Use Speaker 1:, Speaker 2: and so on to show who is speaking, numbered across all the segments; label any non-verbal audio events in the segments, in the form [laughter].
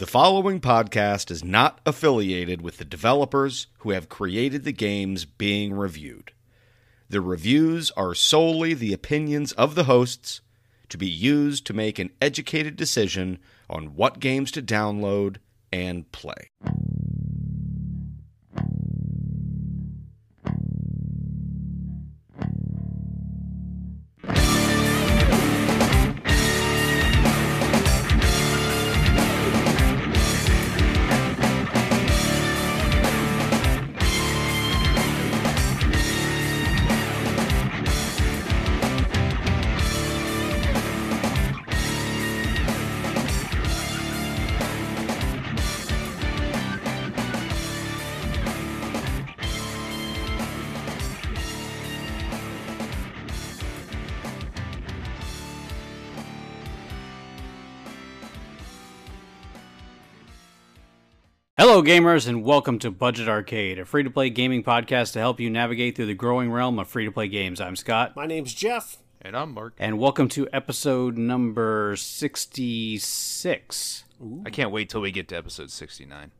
Speaker 1: The following podcast is not affiliated with the developers who have created the games being reviewed. The reviews are solely the opinions of the hosts to be used to make an educated decision on what games to download and play.
Speaker 2: Hello, gamers, and welcome to Budget Arcade, a free to play gaming podcast to help you navigate through the growing realm of free to play games. I'm Scott.
Speaker 3: My name's Jeff.
Speaker 4: And I'm Mark.
Speaker 2: And welcome to episode number 66.
Speaker 4: Ooh. I can't wait till we get to episode 69.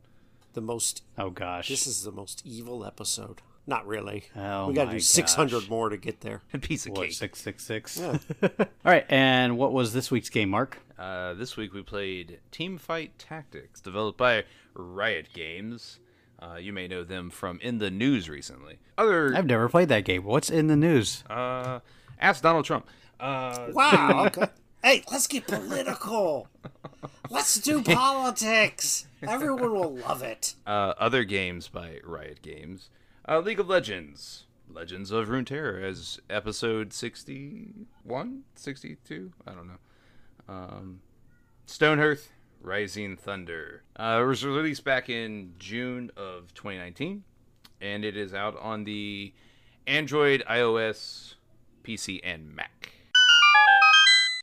Speaker 3: The most.
Speaker 2: Oh, gosh.
Speaker 3: This is the most evil episode. Not really.
Speaker 2: Oh,
Speaker 3: we got to do
Speaker 2: gosh.
Speaker 3: 600 more to get there.
Speaker 4: A piece of
Speaker 2: What,
Speaker 4: cake.
Speaker 2: 666?
Speaker 3: Yeah. [laughs]
Speaker 2: All right, and what was this week's game, Mark?
Speaker 4: Uh, this week we played Team Fight Tactics, developed by Riot Games. Uh, you may know them from In the News recently. Other,
Speaker 2: I've never played that game. What's in the news?
Speaker 4: uh, ask Donald Trump. Uh,
Speaker 3: Wow. [laughs] Okay. hey, let's get political. Let's do politics. Everyone will love it.
Speaker 4: uh, other games by Riot Games. Uh, League of Legends. Legends of Runeterra as episode 61? 62? I don't know. Um, Stonehearth, Rising Thunder. Uh, it was released back in June of 2019, and it is out on the Android, iOS, PC, and Mac.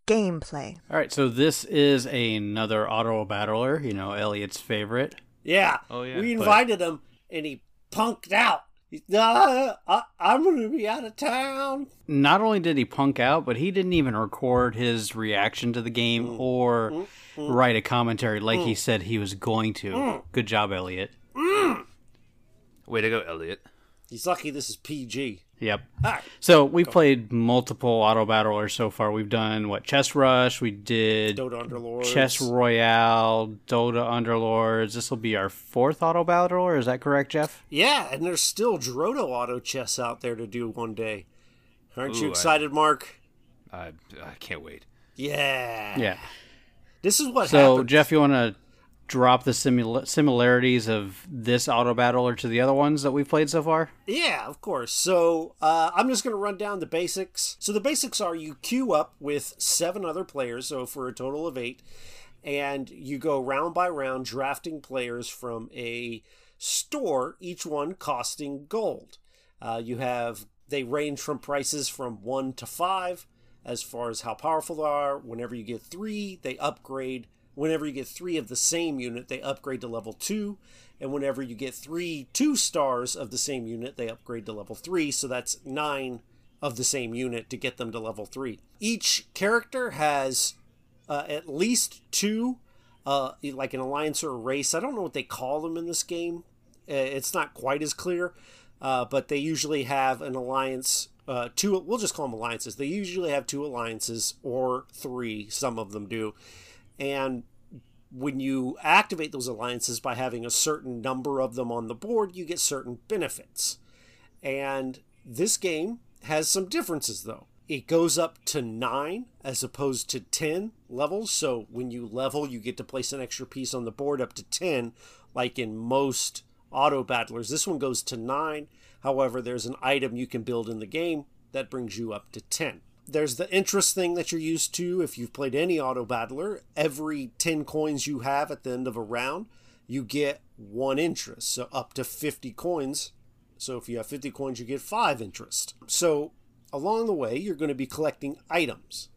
Speaker 5: Gameplay.
Speaker 2: All right, so this is another auto battler, you know, Elliot's favorite.
Speaker 3: Yeah.
Speaker 4: Oh, yeah.
Speaker 3: We
Speaker 4: But-
Speaker 3: invited him, and he punked out. He, uh, I, I'm going to be out of town.
Speaker 2: Not only did he punk out, but he didn't even record his reaction to the game
Speaker 3: Mm.
Speaker 2: or write a commentary like he said he was going to.
Speaker 3: Mm.
Speaker 2: Good job, Elliot.
Speaker 4: Way to go, Elliot.
Speaker 3: He's lucky this is PG.
Speaker 2: Yep.
Speaker 3: All right.
Speaker 2: So we played multiple auto battlers so far. We've done what Chess Rush, we did
Speaker 3: Dota Underlords.
Speaker 2: Chess Royale, Dota Underlords. This will be our fourth auto battler. Is that correct, Jeff?
Speaker 3: Yeah, and there's still Drodo Auto Chess out there to do one day. Aren't
Speaker 4: Ooh,
Speaker 3: you
Speaker 4: I-
Speaker 3: excited, Mark?
Speaker 4: I, I can't wait.
Speaker 3: Yeah.
Speaker 2: Yeah.
Speaker 3: This is what
Speaker 2: So
Speaker 3: happens.
Speaker 2: Jeff, you want to drop the simula- similarities of this auto battler to the other ones that we've played so far?
Speaker 3: Yeah, of course. So uh, I'm just going to run down the basics. So the basics are you queue up with seven other players, so for a total of eight, and you go round by round drafting players from a store, each one costing gold. Uh, you have they range from prices from one to five as far as how powerful they are. Whenever you get three, they upgrade. Whenever you get three of the same unit, they upgrade to level two. And whenever you get three two stars of the same unit, they upgrade to level three. So that's nine of the same unit to get them to level three. Each character has uh, at least two, uh, like an alliance or a race. I don't know what they call them in this game. Uh, It's not quite as clear, uh, but they usually have an alliance. Uh, two, we'll just call them alliances. They usually have two alliances or three. Some of them do, and when you activate those alliances by having a certain number of them on the board, you get certain benefits. And this game has some differences though. It goes up to nine as opposed to 10 levels. So when you level, you get to place an extra piece on the board up to 10, like in most auto battlers. This one goes to nine. However, there's an item you can build in the game that brings you up to 10. There's the interest thing that you're used to if you've played any auto battler. Every 10 coins you have at the end of a round, you get one interest. So up to 50 coins. So if you have 50 coins, you get five interest. So along the way, you're going to be collecting items.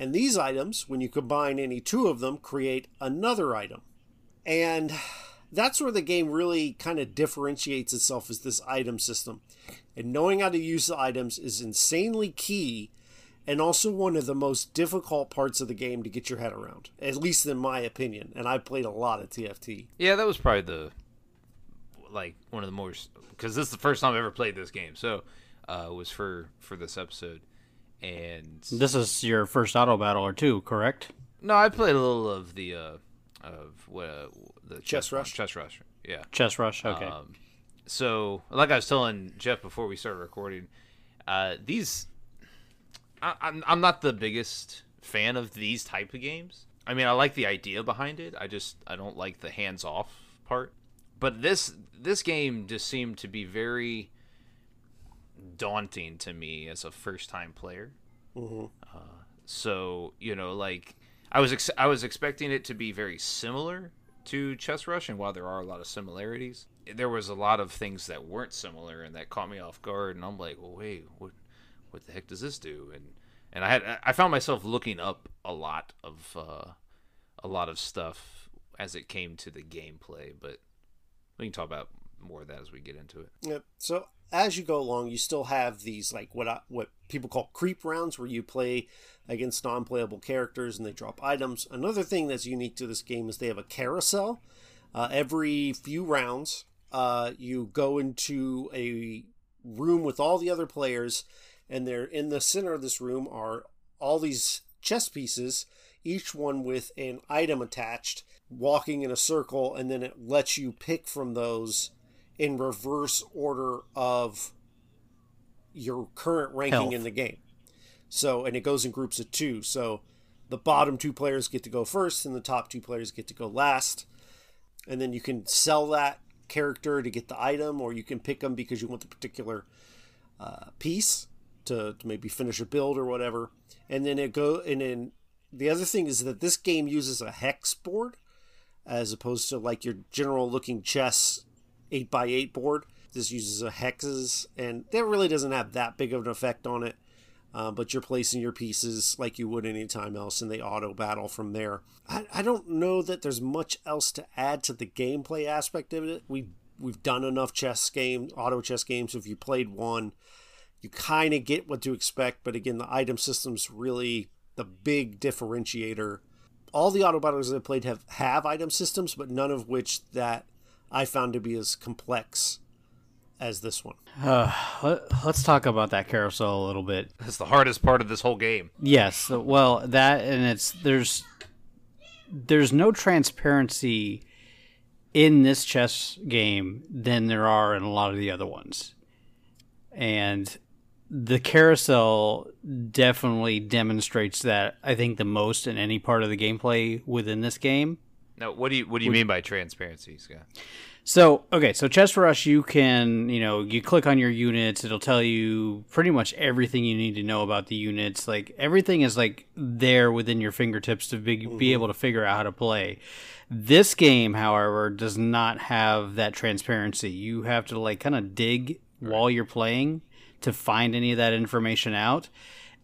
Speaker 3: And these items, when you combine any two of them, create another item. And that's where the game really kind of differentiates itself is this item system. And knowing how to use the items is insanely key and also one of the most difficult parts of the game to get your head around, at least in my opinion. And I played a lot of TFT.
Speaker 4: Yeah, that was probably the like one of the most because this is the first time I ever played this game, so uh, was for for this episode. And
Speaker 2: This is your first auto battle or two, correct?
Speaker 4: no, I played a little of the uh, of what uh, the
Speaker 3: Chess
Speaker 4: one.
Speaker 3: Rush?
Speaker 4: Chess Rush, yeah.
Speaker 2: Chess Rush. Okay.
Speaker 4: Um, so, like I was telling Jeff before we started recording, uh, these I, I'm I'm not the biggest fan of these type of games. I mean, I like the idea behind it. I just I don't like the hands off part. But this this game just seemed to be very daunting to me as a first time player. Uh, so you know, like I was ex- I was expecting it to be very similar to Chess Rush, and while there are a lot of similarities, there was a lot of things that weren't similar and that caught me off guard. And I'm like, well, wait, what what the heck does this do? And and I had I found myself looking up a lot of uh, a lot of stuff as it came to the gameplay, but we can talk about more of that as we get into it.
Speaker 3: Yep. So as you go along, you still have these like what I, what people call creep rounds, where you play against non-playable characters and they drop items. Another thing that's unique to this game is they have a carousel. Uh, every few rounds, uh, you go into a room with all the other players, and they're in the center of this room are all these chess pieces, each one with an item attached, walking in a circle, and then it lets you pick from those in reverse order of your current ranking
Speaker 2: Health.
Speaker 3: in the game. So, and it goes in groups of two. So, the bottom two players get to go first, and the top two players get to go last. And then you can sell that character to get the item, or you can pick them because you want the particular uh, piece to, to maybe finish a build or whatever. And then it go and then the other thing is that this game uses a hex board as opposed to like your general looking chess 8 by 8 board. This uses a hexes, and that really doesn't have that big of an effect on it. Uh, but you're placing your pieces like you would any time else, and they auto battle from there. I, I don't know that there's much else to add to the gameplay aspect of it. We we've done enough chess game, auto chess games. If you played one, you kind of get what to expect. But again, the item system's really the big differentiator. All the auto battlers I've played have have item systems, but none of which that I found to be as complex as this one. [sighs]
Speaker 2: Uh, let, us talk about that carousel a little bit.
Speaker 4: That's the hardest part of this whole game.
Speaker 2: Yes, well, that and it's there's there's no transparency in this chess game than there are in a lot of the other ones. And the carousel definitely demonstrates that I think the most in any part of the gameplay within this game.
Speaker 4: Now, what do you what do you mean by transparency, Scott?
Speaker 2: So, okay, so Chess Rush, you can, you know, you click on your units, it'll tell you pretty much everything you need to know about the units. Like, everything is, like, there within your fingertips to be, be able to figure out how to play. This game, however, does not have that transparency. You have to, like, kind of dig while you're playing to find any of that information out.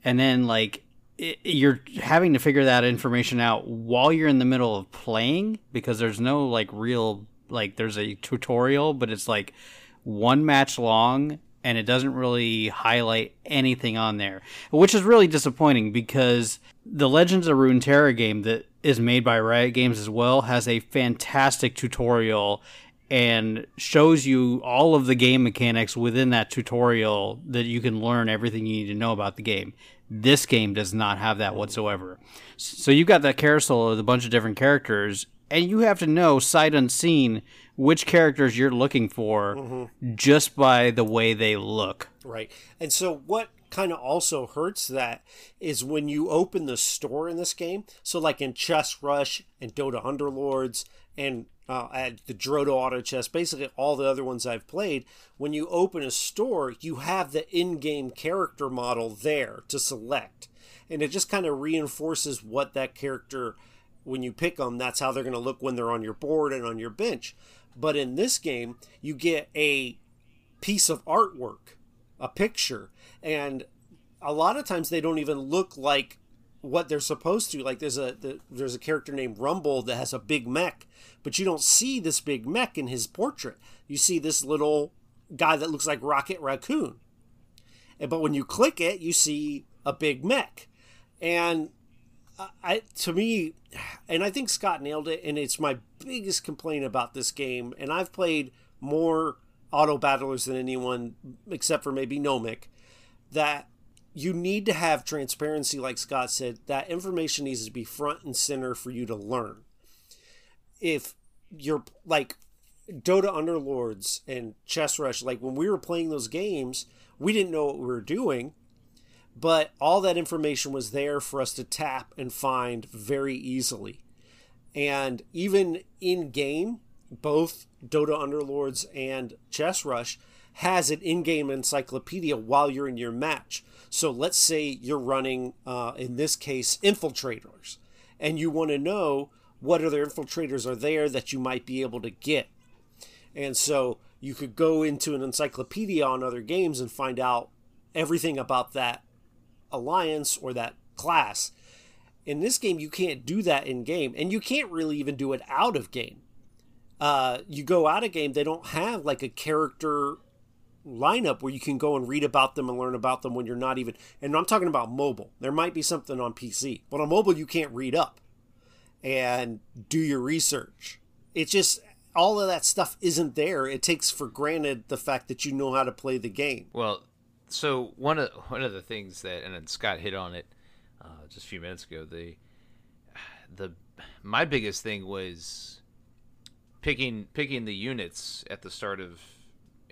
Speaker 2: And then, like, it, you're having to figure that information out while you're in the middle of playing because there's no, like, real like there's a tutorial but it's like one match long and it doesn't really highlight anything on there which is really disappointing because the legends of runeterra game that is made by riot games as well has a fantastic tutorial and shows you all of the game mechanics within that tutorial that you can learn everything you need to know about the game this game does not have that whatsoever so you've got that carousel with a bunch of different characters and you have to know sight unseen which characters you're looking for mm-hmm. just by the way they look.
Speaker 3: Right. And so what kind of also hurts that is when you open the store in this game. So like in Chess Rush and Dota Underlords and uh, at the Drodo Auto Chess, basically all the other ones I've played, when you open a store, you have the in game character model there to select. And it just kind of reinforces what that character, when you pick them, that's how they're going to look when they're on your board and on your bench. But in this game, you get a piece of artwork, a picture, and a lot of times they don't even look like what they're supposed to. Like there's a the, there's a character named Rumble that has a big mech, but you don't see this big mech in his portrait. You see this little guy that looks like Rocket Raccoon. And, but when you click it, you see a big mech, and I to me, and I think Scott nailed it. And it's my biggest complaint about this game. And I've played more auto battlers than anyone except for maybe Nomic. That you need to have transparency, like Scott said. That information needs to be front and center for you to learn. If you're like Dota Underlords and Chess Rush, like when we were playing those games, we didn't know what we were doing, but all that information was there for us to tap and find very easily. And even in game, both Dota Underlords and Chess Rush has an in game encyclopedia while you're in your match. So let's say you're running, uh, in this case, infiltrators, and you want to know what other infiltrators are there that you might be able to get. And so you could go into an encyclopedia on other games and find out everything about that alliance or that class. In this game, you can't do that in game, and you can't really even do it out of game. Uh, you go out of game, they don't have like a character lineup where you can go and read about them and learn about them when you're not even and I'm talking about mobile. There might be something on PC, but on mobile you can't read up and do your research. It's just all of that stuff isn't there. It takes for granted the fact that you know how to play the game.
Speaker 4: Well, so one of one of the things that and then Scott hit on it uh, just a few minutes ago. The the my biggest thing was picking picking the units at the start of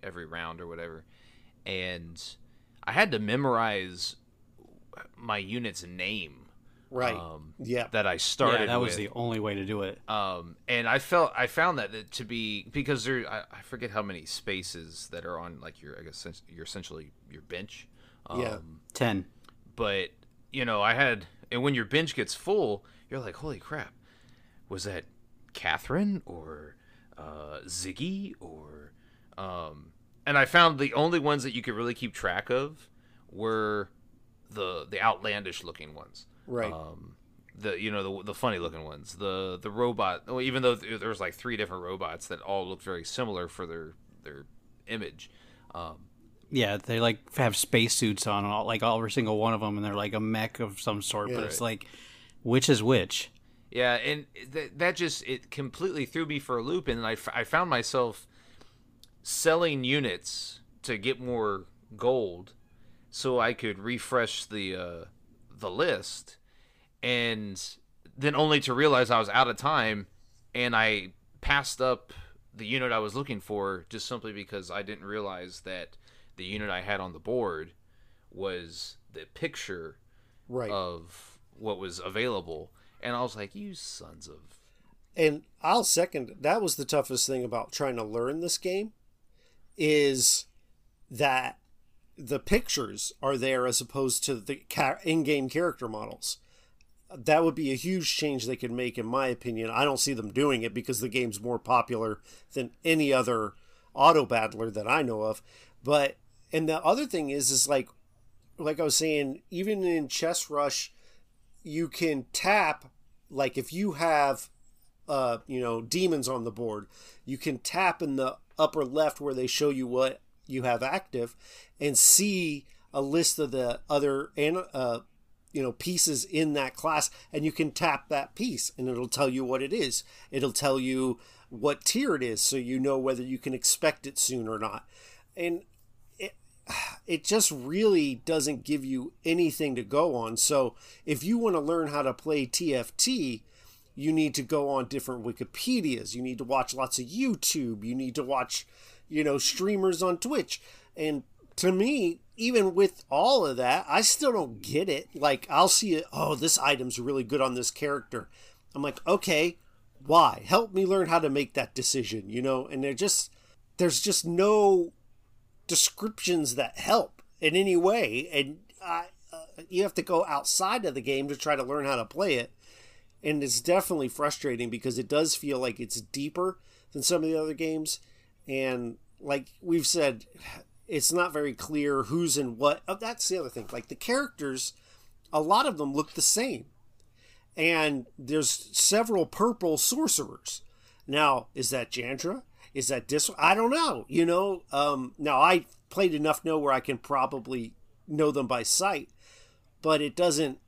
Speaker 4: every round or whatever, and I had to memorize my unit's name.
Speaker 3: Right.
Speaker 4: Um,
Speaker 3: yeah.
Speaker 4: That I started.
Speaker 2: Yeah, that was
Speaker 4: with.
Speaker 2: the only way to do it.
Speaker 4: Um, and I felt I found that to be because there I, I forget how many spaces that are on like your I guess you're essentially your bench. Um,
Speaker 3: Yeah.
Speaker 2: Ten.
Speaker 4: But you know I had and when your bench gets full, you're like, holy crap, was that Catherine or uh, Ziggy or um, and I found the only ones that you could really keep track of were the the outlandish looking ones
Speaker 3: Right.
Speaker 4: um, the you know the, the funny looking ones the the robot even though th- there was like three different robots that all looked very similar for their their image um,
Speaker 2: Yeah, they like have spacesuits on, all, like all, every single one of them, and they're like a mech of some sort. but
Speaker 3: Yeah.
Speaker 2: it's like, which is which?
Speaker 4: yeah and th- that just it completely threw me for a loop and I, f- I found myself selling units to get more gold so I could refresh the uh, the list and then only to realize I was out of time and I passed up the unit I was looking for just simply because I didn't realize that the unit I had on the board was the picture
Speaker 3: right.
Speaker 4: of what was available and I was like you sons of
Speaker 3: and I'll second that was the toughest thing about trying to learn this game is that the pictures are there as opposed to the in-game character models. That would be a huge change they could make in my opinion. I don't see them doing it because the game's more popular than any other auto battler that I know of. But and the other thing is is like like I was saying even in Chess Rush you can tap like if you have uh, you know, demons on the board, you can tap in the upper left where they show you what you have active and see a list of the other and uh, you know pieces in that class and you can tap that piece and it'll tell you what it is. It'll tell you what tier it is so you know whether you can expect it soon or not. And it, it just really doesn't give you anything to go on. So if you want to learn how to play tft you need to go on different Wikipedias. You need to watch lots of YouTube. You need to watch, you know, streamers on Twitch. And to me, even with all of that, I still don't get it. Like, I'll see it, oh, this item's really good on this character. I'm like, okay, why? Help me learn how to make that decision, you know? And they're just, there's just no descriptions that help in any way. And I, uh, you have to go outside of the game to try to learn how to play it. And it's definitely frustrating because it does feel like it's deeper than some of the other games. And like we've said, it's not very clear who's in what. Oh, that's the other thing. Like the characters, a lot of them look the same. And there's several purple sorcerers. Now, is that Jandra? Is that Dis? I don't know. You know, um, now I played enough know where I can probably know them by sight, but it doesn't.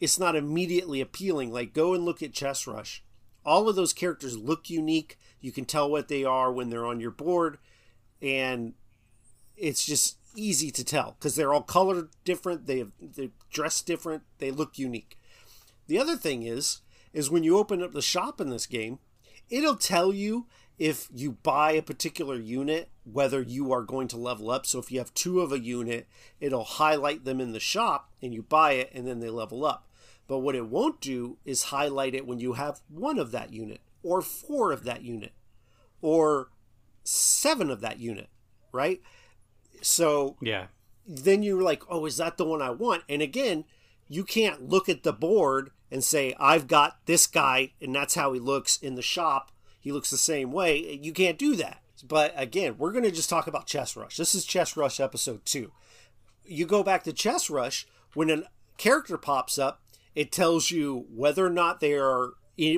Speaker 3: It's not immediately appealing. Like go and look at Chess Rush. All of those characters look unique. You can tell what they are when they're on your board, and it's just easy to tell because they're all colored different. They have, they dress different. They look unique. The other thing is, is when you open up the shop in this game, it'll tell you if you buy a particular unit, whether you are going to level up. So if you have two of a unit, it'll highlight them in the shop and you buy it and then they level up. But what it won't do is highlight it when you have one of that unit or four of that unit or seven of that unit, right? So
Speaker 2: Yeah.
Speaker 3: then you're like, oh, is that the one I want? And again, you can't look at the board and say, I've got this guy and that's how he looks in the shop he looks the same way. You can't do that. But again, we're going to just talk about Chess Rush. This is Chess Rush episode two. You go back to Chess Rush, when a character pops up, it tells you whether or not they are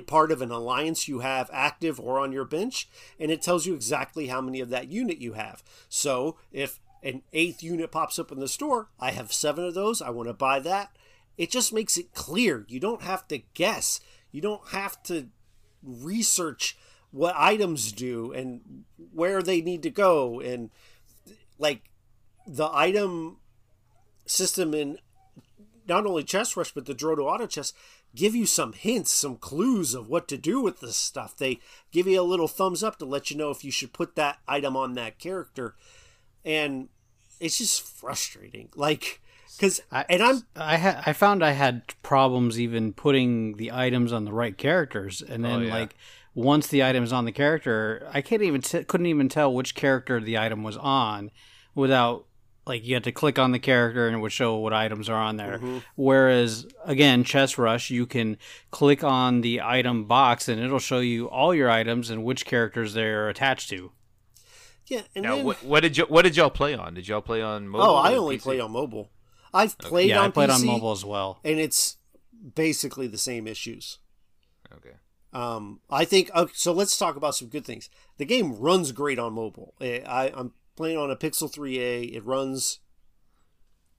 Speaker 3: part of an alliance you have active or on your bench, and it tells you exactly how many of that unit you have. So if an eighth unit pops up in the store, I have seven of those, I want to buy that. It just makes it clear. You don't have to guess. You don't have to research what items do and where they need to go and like the item system in not only chess rush but the Drodo auto chess give you some hints some clues of what to do with this stuff. They give you a little thumbs up to let you know if you should put that item on that character. And it's just frustrating. Like because and i'm
Speaker 2: I ha- I found I had problems even putting the items on the right characters, and oh, then
Speaker 4: Oh, yeah.
Speaker 2: like once the item is on the character, I can't even t- couldn't even tell which character the item was on without like you had to click on the character and it would show what items are on there. Whereas again, Chess Rush, you can click on the item box and it'll show you all your items and which characters they're attached to.
Speaker 3: yeah and
Speaker 4: Now,
Speaker 3: then,
Speaker 4: what, what did you what did y'all play on? Did y'all play on mobile?
Speaker 3: oh i only
Speaker 4: PC?
Speaker 3: play on mobile i've played
Speaker 2: yeah,
Speaker 3: on
Speaker 2: I played on mobile as well.
Speaker 3: and it's basically the same issues
Speaker 4: Okay.
Speaker 3: Um, I think okay, so. Let's talk about some good things. The game runs great on mobile. Eh, I, I'm playing on a Pixel 3a. It runs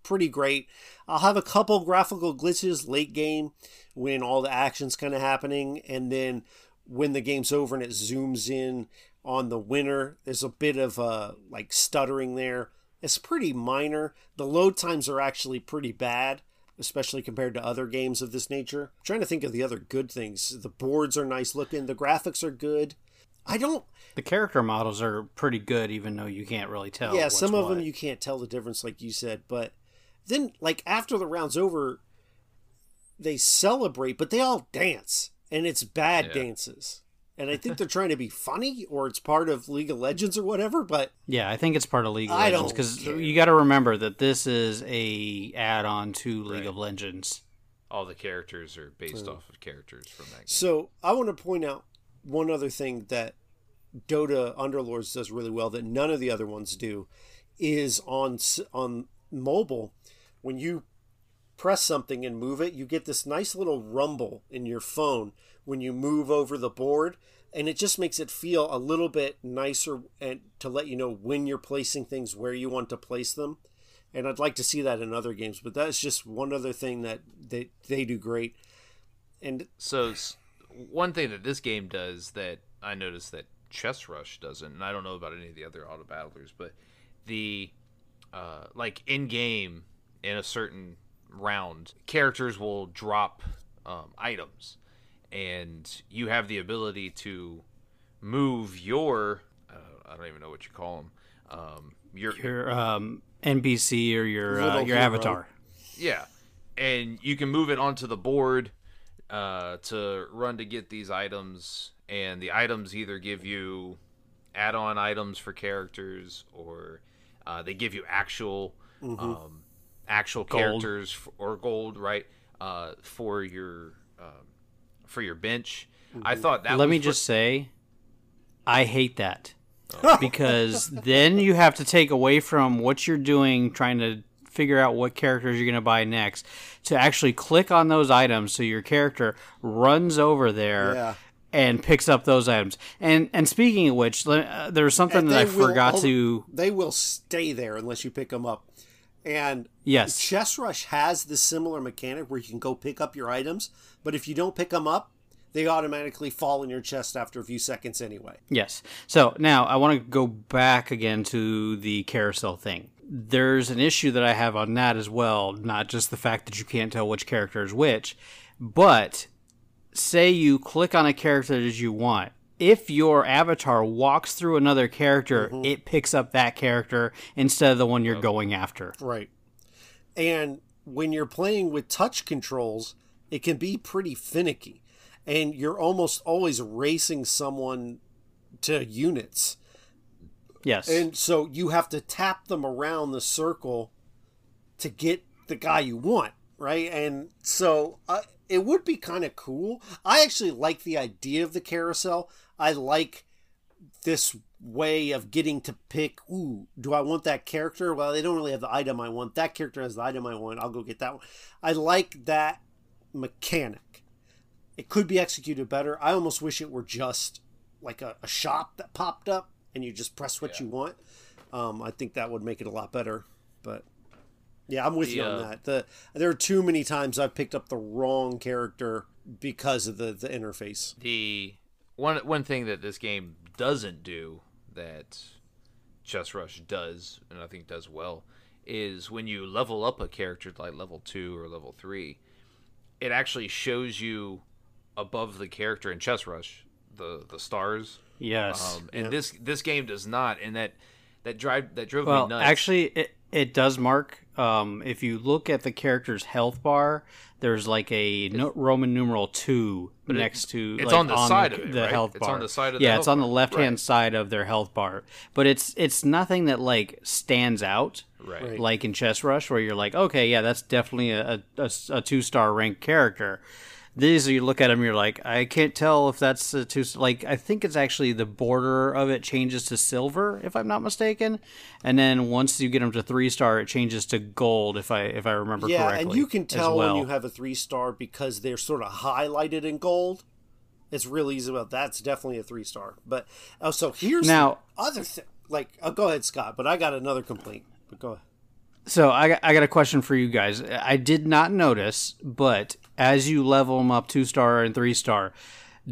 Speaker 3: pretty great. I'll have a couple graphical glitches late game when all the action's kind of happening, and then when the game's over and it zooms in on the winner, there's a bit of uh, like stuttering there. It's pretty minor. The load times are actually pretty bad especially compared to other games of this nature. I'm trying to think of the other good things. The boards are nice looking, the graphics are good. I don't.
Speaker 2: The character models are pretty good, even though you can't really tell.
Speaker 3: yeah,
Speaker 2: what's
Speaker 3: some of them you can't tell the difference, like you said. But then, like after the round's over, they celebrate, but they all dance, and it's bad
Speaker 4: Yeah.
Speaker 3: dances. And I think [laughs] they're trying to be funny, or it's part of League of Legends or whatever. But
Speaker 2: Yeah, I think it's part of League of
Speaker 3: I
Speaker 2: Legends
Speaker 3: don't
Speaker 2: because you got to remember that this is a add-on to League
Speaker 4: Right.
Speaker 2: of Legends.
Speaker 4: All the characters are based off of characters from that game.
Speaker 3: So I want to point out one other thing that Dota Underlords does really well that none of the other ones do is on on mobile when you press something and move it you get this nice little rumble in your phone when you move over the board and it just makes it feel a little bit nicer and to let you know when you're placing things where you want to place them. And I'd like to see that in other games but that's just one other thing that they they do great. And
Speaker 4: So one thing that this game does that I noticed that Chess Rush doesn't, and I don't know about any of the other auto battlers, but the uh, like in game in a certain round, characters will drop um, items, and you have the ability to move your uh, I don't even know what you call them. Um, your
Speaker 2: Your um, NPC or your uh, your
Speaker 3: hero.
Speaker 2: avatar.
Speaker 4: Yeah, and you can move it onto the board uh, to run to get these items, and the items either give you add-on items for characters or uh, they give you actual um, actual characters f- or gold, right? Uh, for your um, for your bench. I thought that.
Speaker 2: Let
Speaker 4: was
Speaker 2: me
Speaker 4: fr-
Speaker 2: just say, I hate that [laughs] because then you have to take away from what you're doing, trying to figure out what characters you're going to buy next, to actually click on those items so your character runs over there.
Speaker 3: Yeah.
Speaker 2: And picks up those items. And and speaking of which, uh, there was something
Speaker 3: And
Speaker 2: that I
Speaker 3: will-
Speaker 2: forgot to.
Speaker 3: They will stay there unless you pick them up. And
Speaker 2: Yes.
Speaker 3: Chess Rush has this similar mechanic where you can go pick up your items, but if you don't pick them up, they automatically fall in your chest after a few seconds anyway.
Speaker 2: Yes. So now I want to go back again to the carousel thing. There's an issue that I have on that as well, not just the fact that you can't tell which character is which, but say you click on a character that you want. If your avatar walks through another character, mm-hmm. it picks up that character instead of the one you're going after.
Speaker 3: Right. And when you're playing with touch controls, it can be pretty finicky. And you're almost always racing someone to units.
Speaker 2: Yes.
Speaker 3: And so you have to tap them around the circle to get the guy you want, right? And so uh, it would be kind of cool. I actually like the idea of the carousel. I like this way of getting to pick, ooh, do I want that character? Well, they don't really have the item I want. That character has the item I want. I'll go get that one. I like that mechanic. It could be executed better. I almost wish it were just like a, a shop that popped up and you just press what you want. Um, I think that would make it a lot better. But yeah, I'm with you on
Speaker 4: uh,
Speaker 3: that. The there are too many times I've picked up the wrong character because of the the interface.
Speaker 4: the one one thing that this game doesn't do that Chess Rush does, and I think does well, is when you level up a character like level two or level three, it actually shows you above the character in Chess Rush the the stars.
Speaker 2: Yes.
Speaker 4: Um, and this this game does not, and that that drive that drove
Speaker 2: Well,
Speaker 4: me nuts.
Speaker 2: actually, it, it does, Mark. Um, if you look at the character's health bar, there's like a no, Roman numeral two
Speaker 4: it-
Speaker 2: next to.
Speaker 4: it's
Speaker 2: like,
Speaker 4: on the side of it,
Speaker 2: the
Speaker 4: right?
Speaker 2: health
Speaker 4: It's
Speaker 2: bar.
Speaker 4: on the side of
Speaker 2: yeah,
Speaker 4: health
Speaker 2: it's on the left hand
Speaker 4: Right.
Speaker 2: side of their health bar, but it's it's nothing that like stands out.
Speaker 4: Right.
Speaker 3: Right.
Speaker 2: Like in Chess Rush, where you're like, okay, yeah, that's definitely a, a, a two star ranked character. These, you look at them, you're like, I can't tell if that's a two. Like, I think it's actually the border of it changes to silver, if I'm not mistaken, and then once you get them to three star, it changes to gold, if I if I remember
Speaker 3: Yeah,
Speaker 2: correctly.
Speaker 3: and you can tell
Speaker 2: well.
Speaker 3: when you have a three star because they're sort of highlighted in gold. It's really easy about that's definitely a three star. But oh, so here's
Speaker 2: Now-
Speaker 3: the other thing. Like, oh, go ahead, Scott. But I got another complaint. But go ahead.
Speaker 2: So I I got a question for you guys. I did not notice, but as you level them up two star and three star,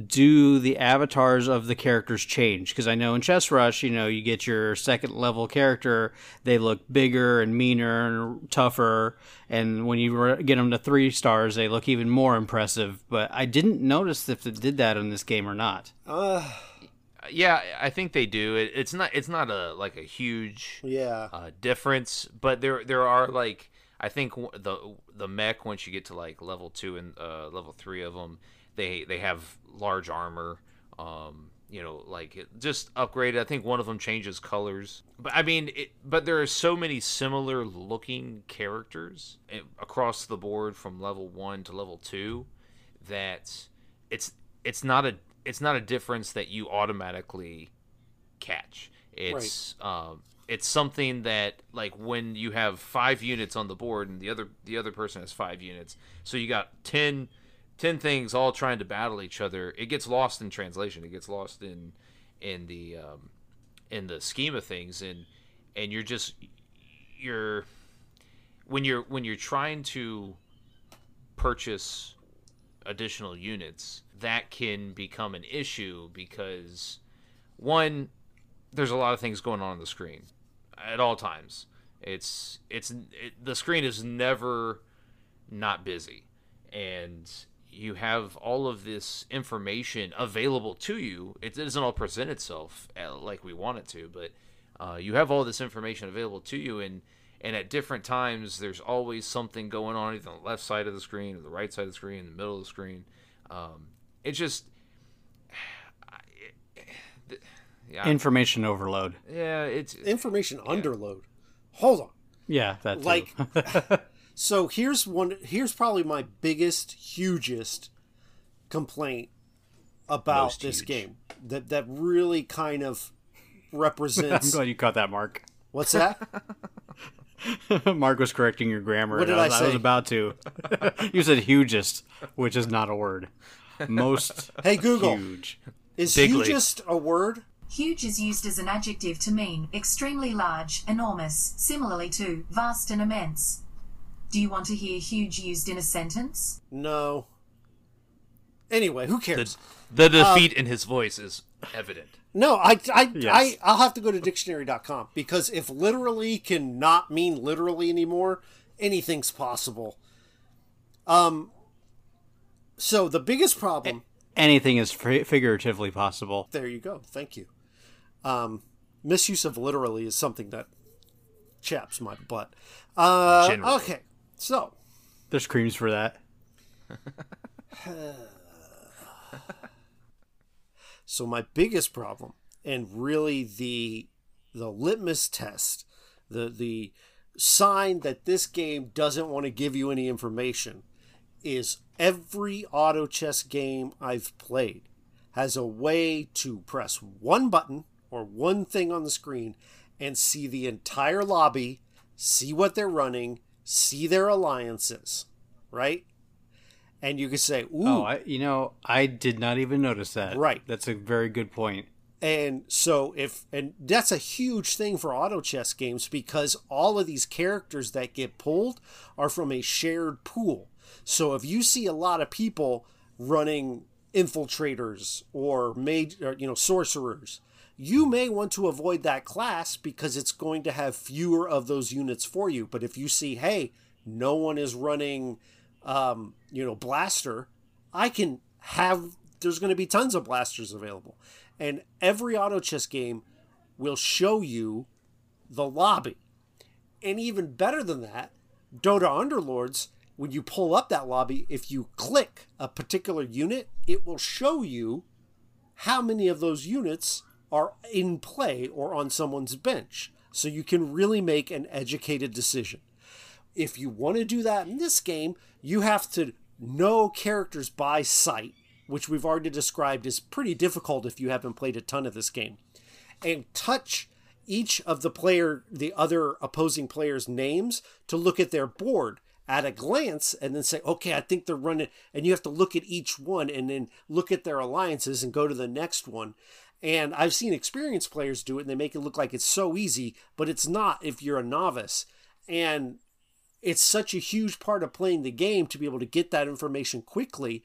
Speaker 2: do the avatars of the characters change? Because I know in Chess Rush, you know, you get your second level character, they look bigger and meaner and tougher, and when you get them to three stars, they look even more impressive. But I didn't notice if it did that in this game or not.
Speaker 3: Uh,
Speaker 4: yeah, I think they do. It, it's not it's not a like a huge
Speaker 3: yeah.
Speaker 4: uh, difference, but there there are like I think the the mech once you get to like level two and uh, level three of them, they they have large armor. Um, you know, like it just upgraded. I think one of them changes colors, but I mean, it, but there are so many similar looking characters eh, across the board from level one to level two that it's it's not a it's not a difference that you automatically catch. It's um, it's something that like when you have five units on the board and the other the other person has five units, so you got 10, 10 things all trying to battle each other. It gets lost in translation. It gets lost in in the um, in the scheme of things, and and you're just you're when you're when you're trying to purchase additional units, that can become an issue because one, there's a lot of things going on on the screen at all times. It's it's it, the screen is never not busy, and you have all of this information available to you. It doesn't all present itself uh, like we want it to, but uh, you have all this information available to you, and and at different times, there's always something going on either on the left side of the screen, or the right side of the screen, the middle of the screen. Um, it just yeah,
Speaker 2: Information overload.
Speaker 4: yeah, it's
Speaker 3: Information underload. Hold on.
Speaker 2: Yeah, that too.
Speaker 3: Like, [laughs] so here's one. Here's probably my biggest, hugest complaint about
Speaker 4: Most
Speaker 3: this
Speaker 4: huge.
Speaker 3: game that that really kind of [laughs] represents I'm
Speaker 2: glad you caught that, Mark.
Speaker 3: What's that? [laughs]
Speaker 2: Mark was correcting your grammar.
Speaker 3: What did
Speaker 2: I
Speaker 3: I
Speaker 2: was, I was about to. you said hugest, which is not a word. Most [laughs]
Speaker 3: Hey Google,
Speaker 2: huge.
Speaker 3: is
Speaker 4: Bigly.
Speaker 3: hugest a word?
Speaker 5: Huge is used as an adjective to mean extremely large, enormous, similarly to vast and immense. Do you want to hear huge used in a sentence?
Speaker 3: No. Anyway, who cares?
Speaker 4: the defeat in his voice is evident.
Speaker 3: No, I, I,
Speaker 2: Yes.
Speaker 3: I, I'll have to go to dictionary.com because if literally can not mean literally anymore, anything's possible. Um, so the biggest problem,
Speaker 2: Anything is fi- figuratively possible.
Speaker 3: there you go. Thank you. Um, misuse of literally is something that chaps my butt. Uh,
Speaker 4: Generally.
Speaker 3: okay, so
Speaker 2: There's creams for that. [laughs]
Speaker 3: So my biggest problem, and really the the litmus test, the the sign that this game doesn't want to give you any information, is every auto chess game I've played has a way to press one button or one thing on the screen and see the entire lobby, see what they're running, see their alliances, right? And you could say, oh, "Ooh,
Speaker 2: Oh, I, you know, I did not even notice that.
Speaker 3: Right.
Speaker 2: That's a very good point.
Speaker 3: And so if and that's a huge thing for auto chess games because all of these characters that get pulled are from a shared pool. So if you see a lot of people running infiltrators or mage or, you know sorcerers, you may want to avoid that class because it's going to have fewer of those units for you. But if you see, hey, no one is running um, you know, blaster, I can have there's going to be tons of blasters available. And every auto chess game will show you the lobby. And even better than that, Dota Underlords, when you pull up that lobby, if you click a particular unit, it will show you how many of those units are in play or on someone's bench. So you can really make an educated decision. If you want to do that in this game, you have to know characters by sight, which we've already described is pretty difficult if you haven't played a ton of this game, and touch each of the player, the other opposing players' names to look at their board at a glance and then say, okay, I think they're running. And you have to look at each one and then look at their alliances and go to the next one. And I've seen experienced players do it and they make it look like it's so easy, but it's not if you're a novice. And it's such a huge part of playing the game to be able to get that information quickly,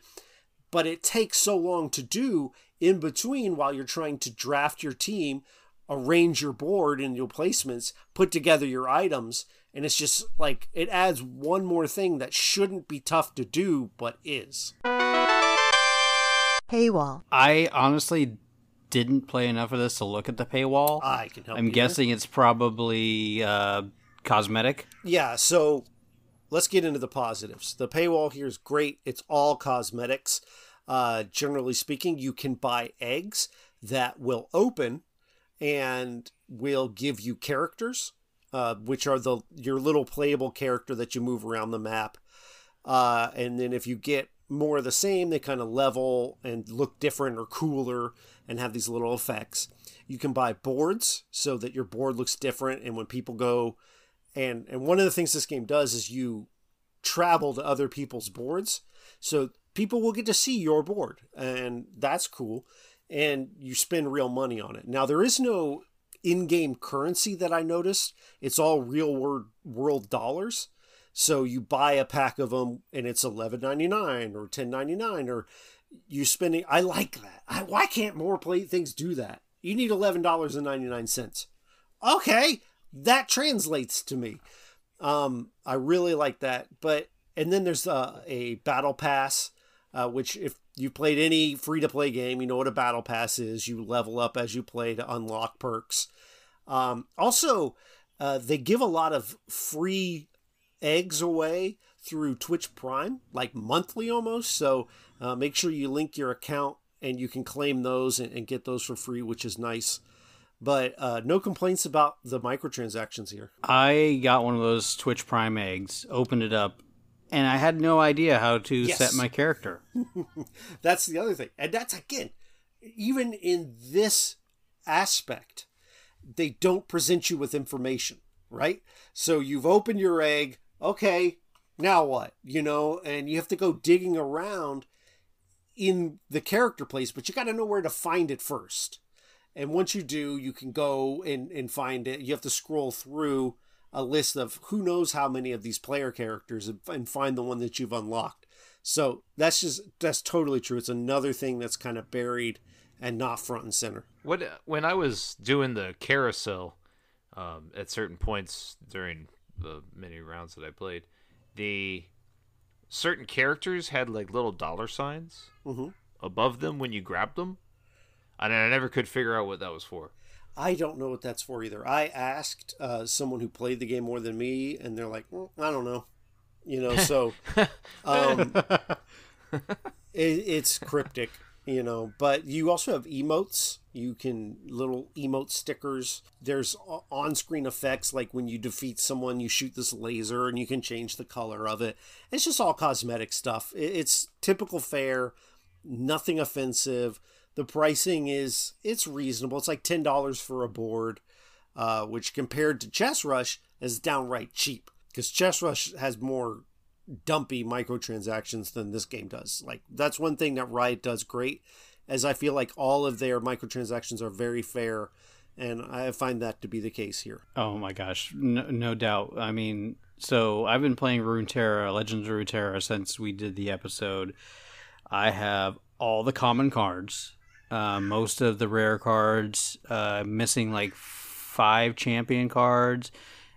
Speaker 3: but it takes so long to do in between while you're trying to draft your team, arrange your board and your placements, put together your items, and it's just like it adds one more thing that shouldn't be tough to do but is.
Speaker 6: Paywall.
Speaker 2: I honestly didn't play enough of this to look at the paywall.
Speaker 3: I can help
Speaker 2: I'm
Speaker 3: you
Speaker 2: guessing it's probably uh, cosmetic.
Speaker 3: Yeah, so let's get into the positives. The paywall here is great. It's all cosmetics. Uh, generally speaking, you can buy eggs that will open and will give you characters, uh, which are the your little playable character that you move around the map. Uh, and then if you get more of the same, they kind of level and look different or cooler and have these little effects. You can buy boards so that your board looks different, and when people go and and one of the things this game does is you travel to other people's boards so people will get to see your board and that's cool and you spend real money on it now there is no in-game currency that i noticed it's all real world world dollars so you buy a pack of them and it's 11.99 or 10.99 or you spending i like that I, why can't more play things do that you need $11.99 okay that translates to me. Um, I really like that. But and then there's uh, a battle pass, uh, which if you played any free to play game, you know what a battle pass is. You level up as you play to unlock perks. Um, also, uh, they give a lot of free eggs away through Twitch Prime, like monthly almost. So uh, make sure you link your account and you can claim those and, and get those for free, which is nice. But uh, no complaints about the microtransactions here.
Speaker 2: I got one of those Twitch Prime eggs, opened it up, and I had no idea how to
Speaker 3: Yes.
Speaker 2: set my character. [laughs]
Speaker 3: That's the other thing. And that's again, even in this aspect, they don't present you with information, right? So you've opened your egg, okay, now what? You know, and you have to go digging around in the character place, but you got to know where to find it first. And once you do, you can go and, and find it. You have to scroll through a list of who knows how many of these player characters and, and find the one that you've unlocked. So that's just that's totally true. It's another thing that's kind of buried and not front and center.
Speaker 4: What when I was doing the carousel um, at certain points during the many rounds that I played, the certain characters had like little dollar signs
Speaker 3: Mhm.
Speaker 4: above them when you grabbed them, and I never could figure out what that was for.
Speaker 3: I don't know what that's for either. I asked uh, someone who played the game more than me, and they're like, "Mm, I don't know. You know, so [laughs] um, [laughs] it, it's cryptic, you know. But you also have emotes. You can little emote stickers. There's on screen effects, like when you defeat someone, you shoot this laser and you can change the color of it. It's just all cosmetic stuff. It, it's typical fare, nothing offensive. The pricing is it's reasonable. It's like ten dollars for a board, uh, which compared to Chess Rush is downright cheap because Chess Rush has more dumpy microtransactions than this game does. Like that's one thing that Riot does great, as I feel like all of their microtransactions are very fair, and I find that to be the case here.
Speaker 2: Oh my gosh, no, no doubt. I mean, so I've been playing Runeterra, Legends of Runeterra, since we did the episode. I have all the common cards, uh, most of the rare cards, uh, missing like five champion cards,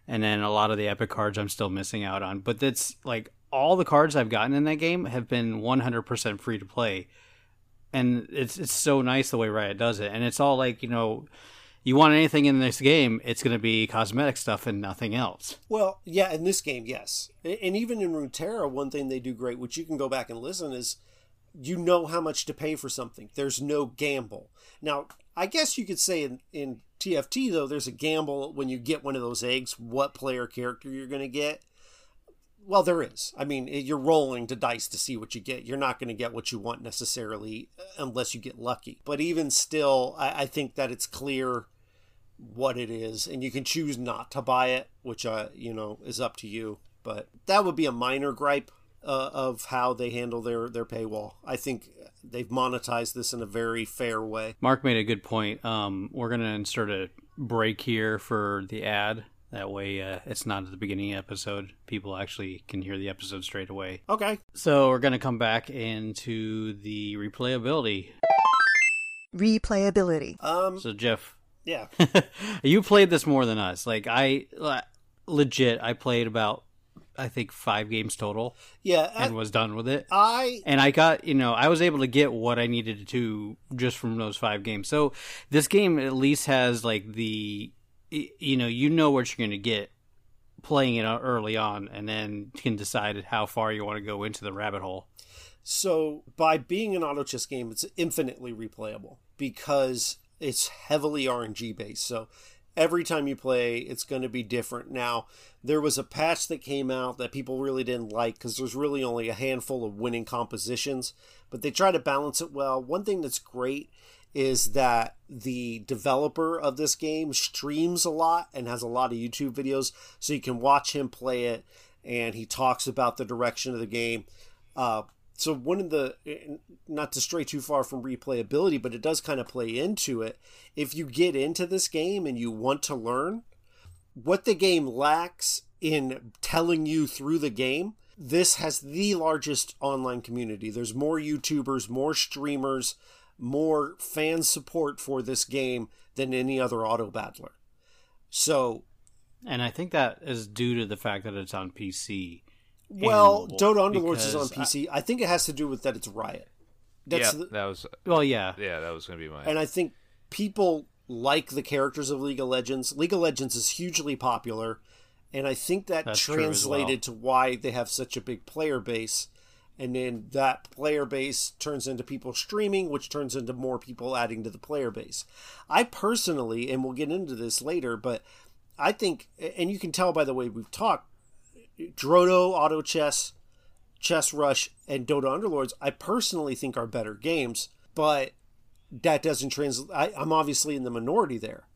Speaker 2: and then a lot of the epic cards I'm still missing out on. But that's like all the cards I've gotten in that game have been 100% free to play. And it's it's so nice the way Riot does it. And it's all like, you know, you want anything in this game, it's going to be cosmetic stuff and nothing else.
Speaker 3: Well, yeah, in this game, yes, and even in Runeterra, one thing they do great, which you can go back and listen, is you know how much to pay for something. There's no gamble. Now, I guess you could say in, in TFT though, there's a gamble when you get one of those eggs, what player character you're going to get. Well, there is. I mean, you're rolling the dice to see what you get. You're not going to get what you want necessarily uh, unless you get lucky. But even still, I, I think that it's clear what it is, and you can choose not to buy it, which uh, you know is up to you. But that would be a minor gripe uh, of how they handle their their paywall. I think they've monetized this in a very fair way.
Speaker 2: Mark made a good point. Um, we're going to insert a break here for the ad. That way, uh, it's not at the beginning of the episode. People actually can hear the episode straight away.
Speaker 3: Okay,
Speaker 2: So we're going to come back into the replayability.
Speaker 6: Replayability.
Speaker 3: um,
Speaker 2: So Jeff,
Speaker 3: yeah, [laughs]
Speaker 2: you played this more than us. Like I, legit, I played about I think five games total
Speaker 3: yeah.
Speaker 2: and was done with it.
Speaker 3: I
Speaker 2: and I got you know I was able to get what I needed to just from those five games. So this game at least has like the you know you know what you're going to get playing it early on, and then can decide how far you want to go into the rabbit hole.
Speaker 3: So by being an auto chess game, it's infinitely replayable because it's heavily RNG based. So every time you play, it's going to be different. Now, there was a patch that came out that people really didn't like because there's really only a handful of winning compositions, but they try to balance it well. One thing that's great is that the developer of this game streams a lot and has a lot of YouTube videos, so you can watch him play it, and he talks about the direction of the game. Uh, so one of the eh, not to stray too far from replayability, but it does kind of play into it. If you get into this game and you want to learn what the game lacks in telling you through the game, this has the largest online community. There's more YouTubers, more streamers, more fan support for this game than any other auto battler. So
Speaker 2: And I think that is due to the fact that it's on PC. And
Speaker 3: well,
Speaker 2: mobile,
Speaker 3: Dota Underlords is on PC. I, think it has to do with that it's Riot. That's
Speaker 4: yeah,
Speaker 3: the,
Speaker 4: that was
Speaker 2: well, yeah,
Speaker 4: yeah, that was gonna be my.
Speaker 3: and I think people like the characters of League of Legends. League of Legends is hugely popular, and I think that
Speaker 2: That's
Speaker 3: translated
Speaker 2: well.
Speaker 3: to why they have such a big player base. and then that player base turns into people streaming, which turns into more people adding to the player base. I personally, and we'll get into this later, but I think, and you can tell by the way we've talked, Drodo, Auto Chess, Chess Rush, and Dota Underlords, I personally think are better games, but that doesn't translate. I'm obviously in the minority there,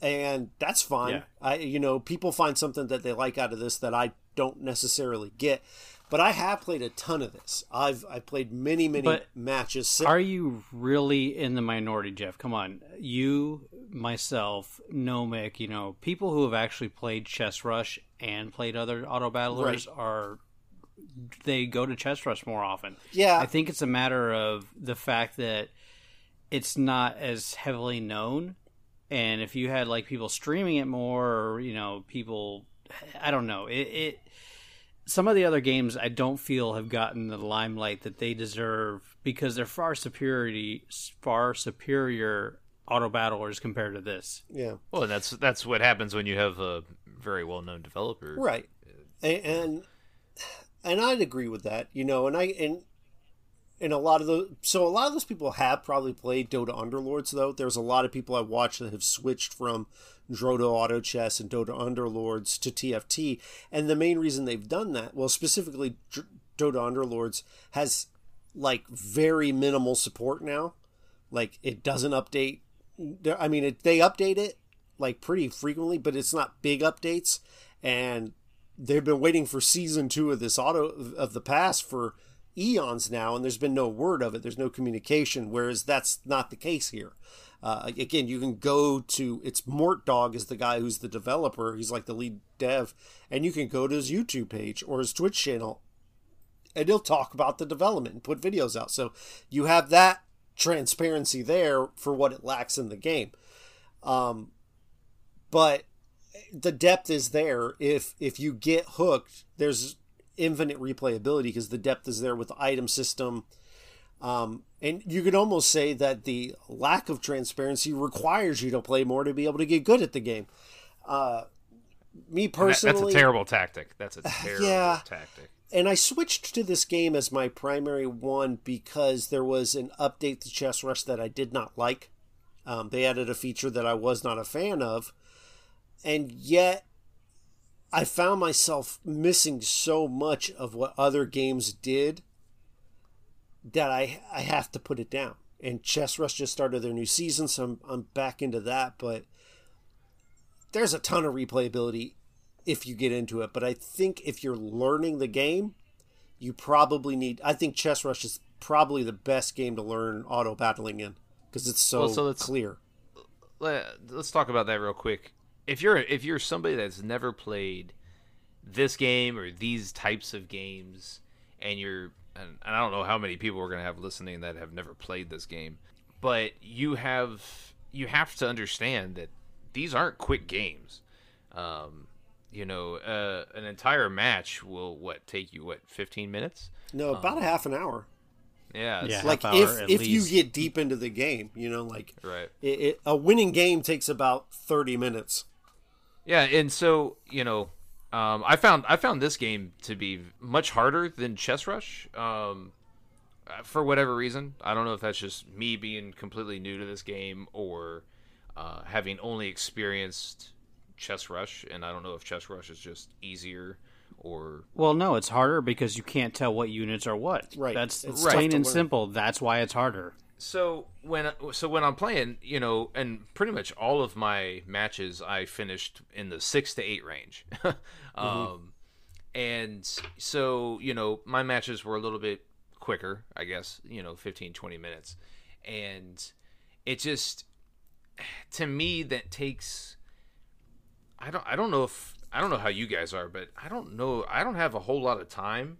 Speaker 3: and that's fine.
Speaker 2: Yeah.
Speaker 3: I, you know, people find something that they like out of this that I don't necessarily get. But I have played a ton of this. I've I played many many
Speaker 2: But
Speaker 3: matches.
Speaker 2: Are you really in the minority, Jeff? Come on. You, myself, Nomic, you know, people who have actually played Chess Rush and played other auto battlers are they go to Chess Rush more often.
Speaker 3: Yeah.
Speaker 2: I think it's a matter of the fact that it's not as heavily known and if you had like people streaming it more or, you know, people I don't know. It, it some of the other games I don't feel have gotten the limelight that they deserve because they're far superiority far superior auto battlers compared to this.
Speaker 3: yeah.
Speaker 4: Well, and that's that's what happens when you have a very well known developer.
Speaker 3: Right. And, and I'd agree with that, you know, and I and and a lot of the so a lot of those people have probably played Dota Underlords though. There's a lot of people I watch that have switched from Drodo Auto Chess and Dota Underlords to TFT, and the main reason they've done that, well, specifically Dota Underlords has like very minimal support now. Like it doesn't update. I mean, it, they update it like pretty frequently, but it's not big updates. And they've been waiting for season two of this auto of the past for eons now, and there's been no word of it. There's no communication. Whereas that's not the case here. Uh, again, you can go to it's Mort Dog is the guy who's the developer. He's like the lead dev, and you can go to his YouTube page or his Twitch channel, and he'll talk about the development and put videos out. So you have that transparency there for what it lacks in the game. Um, but the depth is there. If if you get hooked, there's infinite replayability because the depth is there with the item system. Um, and you could almost say that the lack of transparency requires you to play more to be able to get good at the game. Uh, me
Speaker 4: And that-
Speaker 3: personally,
Speaker 4: that's a terrible tactic. That's a [sighs] terrible
Speaker 3: Yeah.
Speaker 4: tactic.
Speaker 3: and I switched to this game as my primary one because there was an update to Chess Rush that I did not like. Um, they added a feature that I was not a fan of, and yet I found myself missing so much of what other games did that I I have to put it down. And Chess Rush just started their new season, so I'm, I'm back into that. But there's a ton of replayability if you get into it. But I think if you're learning the game, you probably need. I think Chess Rush is probably the best game to learn auto battling in because it's so,
Speaker 4: Well, so let's-
Speaker 3: clear.
Speaker 4: Let- Let's talk about that real quick. If you're if you're somebody that's never played this game or these types of games, and you're and, and I don't know how many people we're gonna have listening that have never played this game, but you have you have to understand that these aren't quick games. Um, you know, uh, an entire match will what take you what 15 minutes?
Speaker 3: No, about a half an hour.
Speaker 4: Yeah,
Speaker 2: Yeah.
Speaker 3: Like
Speaker 2: hour
Speaker 3: if if
Speaker 2: least.
Speaker 3: you get deep into the game, you know, like
Speaker 4: right.
Speaker 3: it, it, a winning game takes about thirty minutes.
Speaker 4: Yeah, and so you know, um, I found I found this game to be much harder than Chess Rush. Um, for whatever reason, I don't know if that's just me being completely new to this game or uh, having only experienced Chess Rush, and I don't know if Chess Rush is just easier or
Speaker 2: Well, no, it's harder because you can't tell what units are what.
Speaker 3: Right.
Speaker 2: That's
Speaker 3: It's
Speaker 2: plain and
Speaker 3: learn.
Speaker 2: simple. That's why it's harder.
Speaker 4: So when so when I'm playing, you know, and pretty much all of my matches I finished in the six to eight range. [laughs] um, and so you know my matches were a little bit quicker, I guess, you know, 15, 20 minutes, and it just to me that takes. I don't I don't know if I don't know how you guys are, but I don't know I don't have a whole lot of time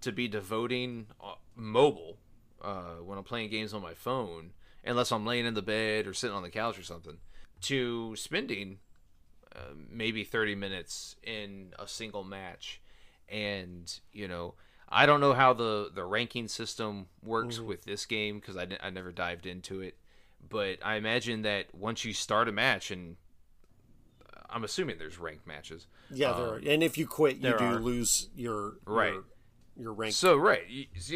Speaker 4: to be devoting uh, mobile uh, when I'm playing games on my phone, unless I'm laying in the bed or sitting on the couch or something, to spending uh, maybe 30 minutes in a single match. And, you know, I don't know how the, the ranking system works with this game because I, I never dived into it. But I imagine that once you start a match, and I'm assuming there's ranked matches.
Speaker 3: Yeah, there are. and if you quit, you do
Speaker 2: are.
Speaker 3: lose your
Speaker 4: Right.
Speaker 3: your your rank.
Speaker 4: So right,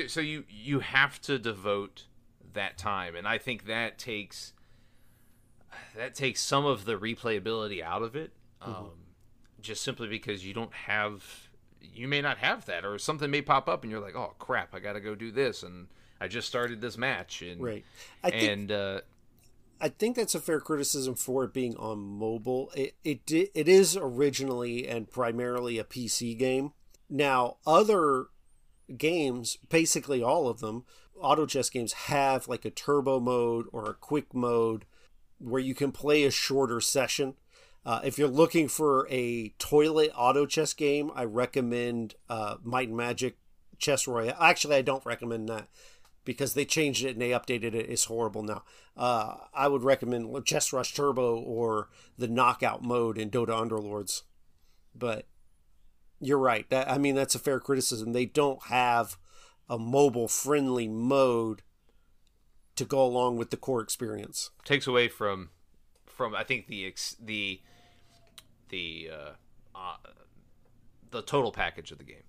Speaker 4: so you you have to devote that time, and I think that takes that takes some of the replayability out of it, um, just simply because you don't have you may not have that, or something may pop up, and you're like, oh crap, I got to go do this, and I just started this match, and
Speaker 3: Right. I think
Speaker 4: and uh,
Speaker 3: I think that's a fair criticism for it being on mobile. It it it is originally and primarily a PC game. Now, other games, basically all of them, auto chess games have like a turbo mode or a quick mode where you can play a shorter session. Uh, if you're looking for a toilet auto chess game, I recommend uh, Might and Magic Chess Royale. Actually, I don't recommend that because they changed it and they updated it. It's horrible now. Uh, I would recommend Chess Rush Turbo or the Knockout mode in Dota Underlords. But you're right. That I mean, that's a fair criticism. They don't have a mobile friendly mode to go along with the core experience.
Speaker 4: takes away from from I think the ex, the the uh, uh, the total package of the game.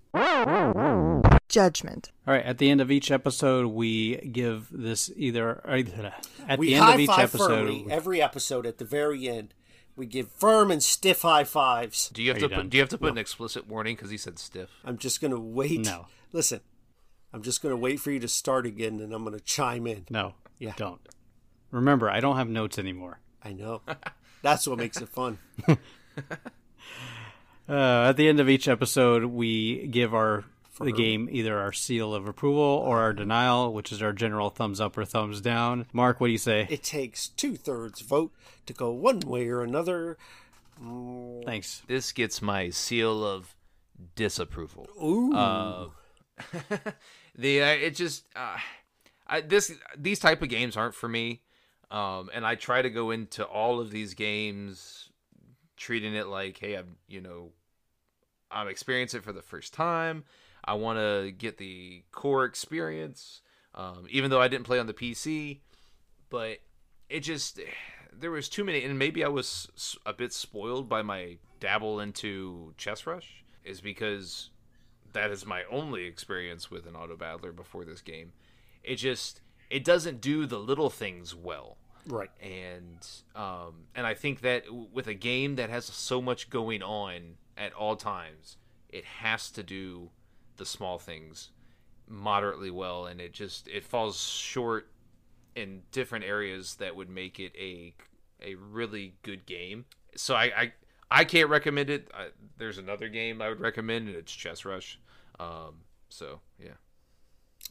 Speaker 6: Judgment.
Speaker 2: All right. At the end of each episode, we give this either at
Speaker 3: we
Speaker 2: the end of each
Speaker 3: five
Speaker 2: episode.
Speaker 3: firmly every episode at the very end. We give firm and stiff high fives.
Speaker 4: Do you have
Speaker 2: Are
Speaker 4: to
Speaker 2: you
Speaker 4: put,
Speaker 2: done?
Speaker 4: do you have to put an explicit warning because he said stiff?
Speaker 3: I'm just gonna wait.
Speaker 2: No.
Speaker 3: Listen, I'm just gonna wait for you to start again, and I'm gonna chime in.
Speaker 2: No,
Speaker 3: Yeah.
Speaker 2: don't. Remember, I don't have notes anymore.
Speaker 3: I know. [laughs] That's what makes it fun. [laughs]
Speaker 2: Uh, at the end of each episode, we give our the game either our seal of approval or our denial, which is our general thumbs up or thumbs down. Mark, what do you say?
Speaker 3: It takes two thirds vote to go one way or another.
Speaker 2: Thanks.
Speaker 4: This gets my seal of disapproval.
Speaker 3: Ooh.
Speaker 4: Uh, [laughs] the uh, it just uh, I, this these type of games aren't for me, um, and I try to go into all of these games treating it like, hey, I'm you know, I'm experiencing it for the first time. I want to get the core experience, um, even though I didn't play on the PC, but it just there was too many, and maybe I was a bit spoiled by my dabble into Chess Rush, is because that is my only experience with an auto battler before this game. It just it doesn't do the little things well
Speaker 3: right.
Speaker 4: and um, and I think that with a game that has so much going on at all times, it has to do the small things moderately well, and it just it falls short in different areas that would make it a a really good game. So I I, I can't recommend it. I, there's another game I would recommend, and it's Chess Rush. Um, so yeah.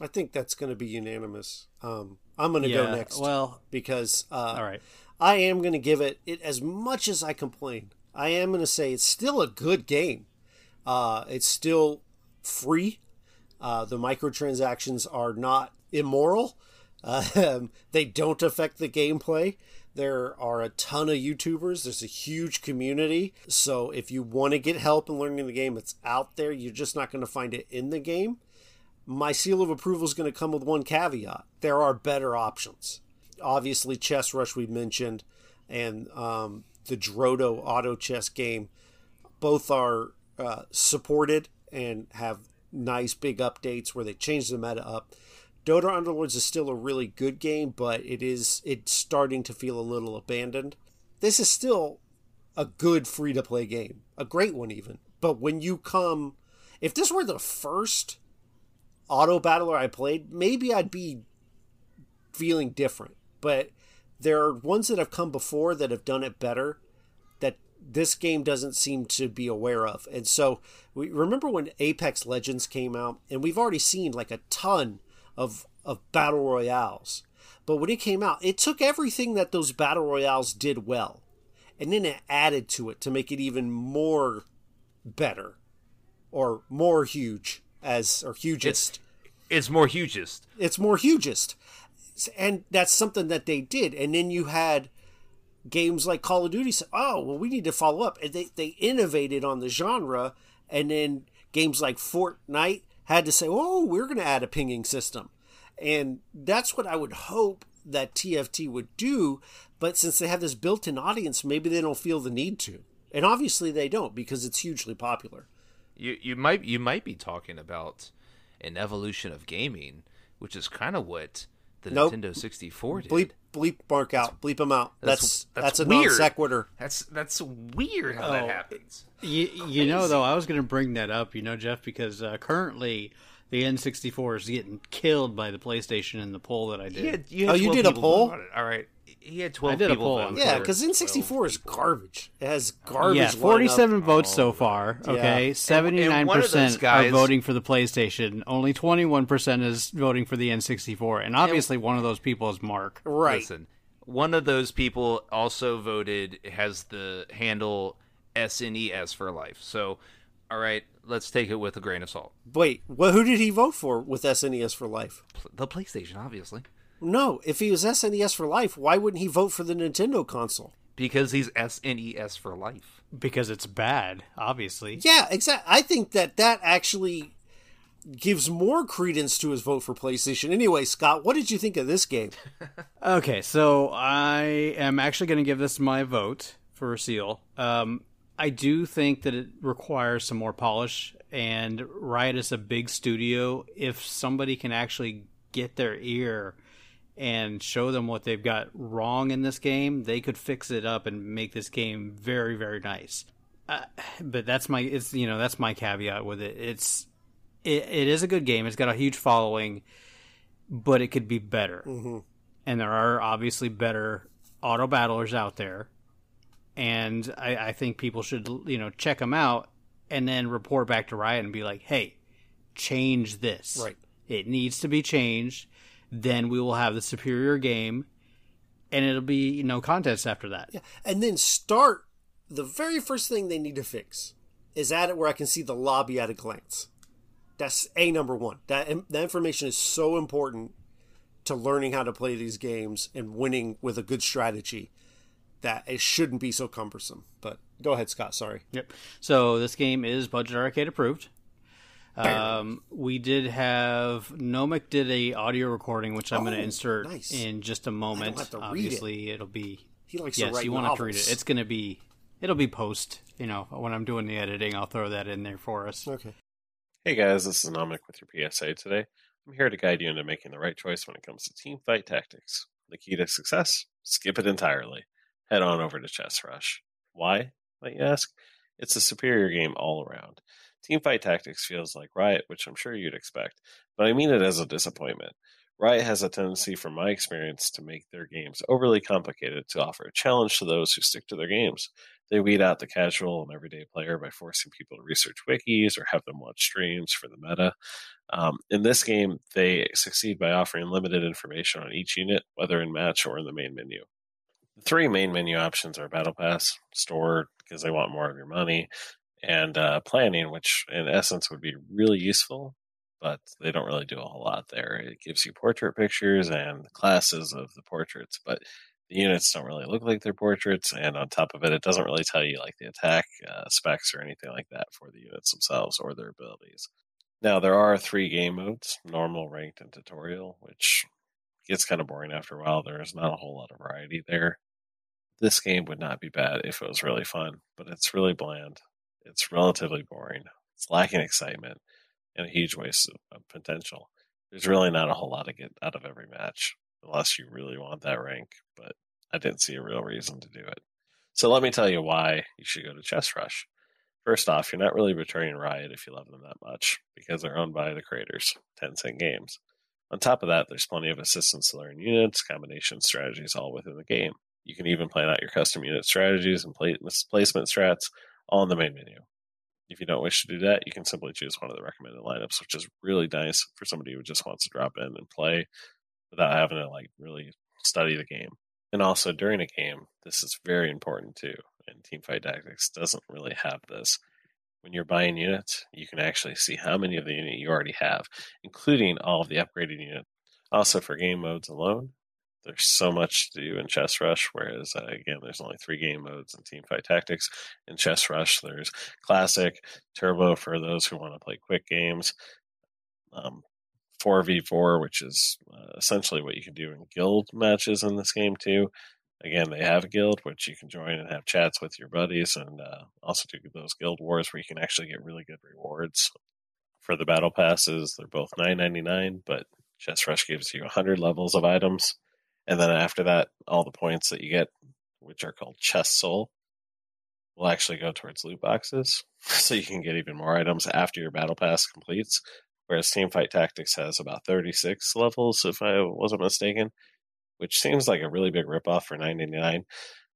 Speaker 3: I think that's going to be unanimous. Um, I'm going to go next.
Speaker 2: well-
Speaker 3: because uh,
Speaker 2: All right.
Speaker 3: I am going to give it, it as much as I complain. I am going to say it's still a good game. Uh, it's still free. Uh, the microtransactions are not immoral. Um, [laughs] they don't affect the gameplay. There are a ton of YouTubers. There's a huge community. So if you want to get help in learning the game, it's out there. You're just not going to find it in the game. My seal of approval is going to come with one caveat. There are better options. Obviously, Chess Rush we mentioned, and um, the Drodo auto chess game both are uh, supported and have nice big updates where they change the meta up. Dota Underlords is still a really good game, but it is it's starting to feel a little abandoned. This is still a good free to play game, a great one even. But when you come, if this were the first auto battler I played, maybe I'd be feeling different. But there are ones that have come before that have done it better this game doesn't seem to be aware of. And so we remember when Apex Legends came out, and we've already seen like a ton of of battle royales. But when it came out, it took everything that those battle royales did well, and then it added to it to make it even more better or more huge as or hugest
Speaker 4: It's more hugest.
Speaker 3: it's more hugest and that's something that they did and then you had games like call of duty say oh well we need to follow up. And they, they innovated on the genre and then games like fortnite had to say oh we're going to add a pinging system. And that's what i would hope that tft would do but since they have this built-in audience maybe they don't feel the need to. And obviously they don't because it's hugely popular.
Speaker 4: You you might you might be talking about an evolution of gaming, which is kind of what the
Speaker 3: Nope.
Speaker 4: Nintendo 64 did.
Speaker 3: Bleep bleep bark out. Bleep them out. That's
Speaker 4: That's-
Speaker 3: that's,
Speaker 4: that's
Speaker 3: a non
Speaker 4: weird.
Speaker 3: sequitur.
Speaker 4: That's that's weird how that
Speaker 2: Oh.
Speaker 4: happens.
Speaker 2: You, you know, though, I was going to bring that up, you know, Jeff, because uh, currently the N64 is getting killed by the PlayStation in the poll that I did.
Speaker 4: He had, you
Speaker 3: Oh, you did a poll?
Speaker 4: vote on it. All right. He had 12
Speaker 2: I did a
Speaker 4: people
Speaker 2: poll on
Speaker 4: on
Speaker 3: Yeah, because N64 is garbage. It has garbage.
Speaker 2: yeah,
Speaker 3: lineup.
Speaker 2: 47 votes so oh,
Speaker 3: far.
Speaker 2: Okay,
Speaker 4: And-
Speaker 2: seventy-nine
Speaker 4: and one of those
Speaker 2: percent are voting for the PlayStation. Only twenty-one percent is voting for the N64, and obviously one of those people is Mark.
Speaker 3: Right.
Speaker 4: Listen, one of those people also voted has the handle SNES for life. So, all right, let's take it with a grain of salt.
Speaker 3: Wait, well, who did he vote for with SNES for life?
Speaker 4: The PlayStation, obviously,
Speaker 3: No, if he was SNES for life, why wouldn't he vote for the Nintendo console?
Speaker 4: because he's SNES for life.
Speaker 2: Because it's bad, obviously.
Speaker 3: Yeah, exactly. I think that that actually gives more credence to his vote for PlayStation. Anyway, Scott, what did you think of this game? [laughs]
Speaker 2: Okay, so I am actually going to give this my vote for Seal. Um, I do think that it requires some more polish, and Riot is a big studio. If somebody can actually get their ear and show them what they've got wrong in this game, they could fix it up and make this game very, very nice. Uh, but that's my it's you know that's my caveat with it. It's it, it is a good game. It's got a huge following, but it could be better and there are obviously better auto battlers out there and I, I think people should you know check them out and then report back to riot and be like hey change this
Speaker 3: Right.
Speaker 2: it needs to be changed then we will have the superior game and it'll be no contest after that
Speaker 3: Yeah, and then start the very first thing they need to fix is add it where I can see the lobby at a glance. That's a number one. That that information is so important to learning how to play these games and winning with a good strategy that it shouldn't be so cumbersome. But go ahead, Scott. Sorry.
Speaker 2: Yep. So this game is budget arcade approved. Um, we did have Nomic did a audio recording, which I'm going
Speaker 3: Oh,
Speaker 2: to insert
Speaker 3: nice.
Speaker 2: in just a moment.
Speaker 3: have to read it.
Speaker 2: Obviously, it. will be
Speaker 3: He likes
Speaker 2: yes.
Speaker 3: to write
Speaker 2: you want to read it? It's going to be it'll be post. You know, when I'm doing the editing, I'll throw that in there for us.
Speaker 3: Okay.
Speaker 6: Hey guys, this is Nomic with your PSA today. I'm here to guide you into making the right choice when it comes to team fight tactics. The key to success? Skip it entirely. Head on over to Chess Rush. Why, might you ask? It's a superior game all around. Team fight tactics feels like Riot, which I'm sure you'd expect, but I mean it as a disappointment. Riot has a tendency, from my experience, to make their games overly complicated to offer a challenge to those who stick to their games. They weed out the casual and everyday player by forcing people to research wikis or have them watch streams for the meta. Um, in this game, they succeed by offering limited information on each unit, whether in match or in the main menu. The three main menu options are Battle Pass, Store, because they want more of your money, and uh, Planning, which in essence would be really useful, but they don't really do a whole lot there. It gives you portrait pictures and classes of the portraits, but the units don't really look like their portraits, and on top of it, it doesn't really tell you like the attack uh, specs or anything like that for the units themselves or their abilities. Now there are three game modes: normal, ranked, and tutorial, which gets kind of boring after a while. There's not a whole lot of variety there. This game would not be bad if it was really fun, but it's really bland. It's relatively boring. It's lacking excitement and a huge waste of, potential. There's really not a whole lot to get out of every match unless you really want that rank, but I didn't see a real reason to do it. So let me tell you why you should go to Chess Rush. First off, you're not really returning Riot if you love them that much, because they're owned by the creators, Tencent Games. On top of that, there's plenty of assistance to learn units, combination strategies all within the game. You can even plan out your custom unit strategies and pla- placement strats in the main menu. If you don't wish to do that, you can simply choose one of the recommended lineups, which is really nice for somebody who just wants to drop in and play without having to like really study the game. And also during a game, this is very important too. And Teamfight Tactics doesn't really have this. When you're buying units, you can actually see how many of the unit you already have, including all of the upgraded units. Also, for game modes alone, there's so much to do in Chess Rush, whereas, uh, again, there's only three game modes in team fight Tactics. In Chess Rush, there's Classic, Turbo for those who want to play quick games, um, 4v4, which is uh, essentially what you can do in guild matches in this game, too. Again, they have a guild which you can join and have chats with your buddies, and uh, also do those guild wars where you can actually get really good rewards. for the battle passes. They're both nine ninety nine, but Chess Rush gives you hundred levels of items, and then after that, all the points that you get, which are called chest Soul, will actually go towards loot boxes, [laughs] so you can get even more items after your battle pass completes. Whereas Team Fight Tactics has about thirty six levels, if I wasn't mistaken, which seems like a really big ripoff for nine ninety nine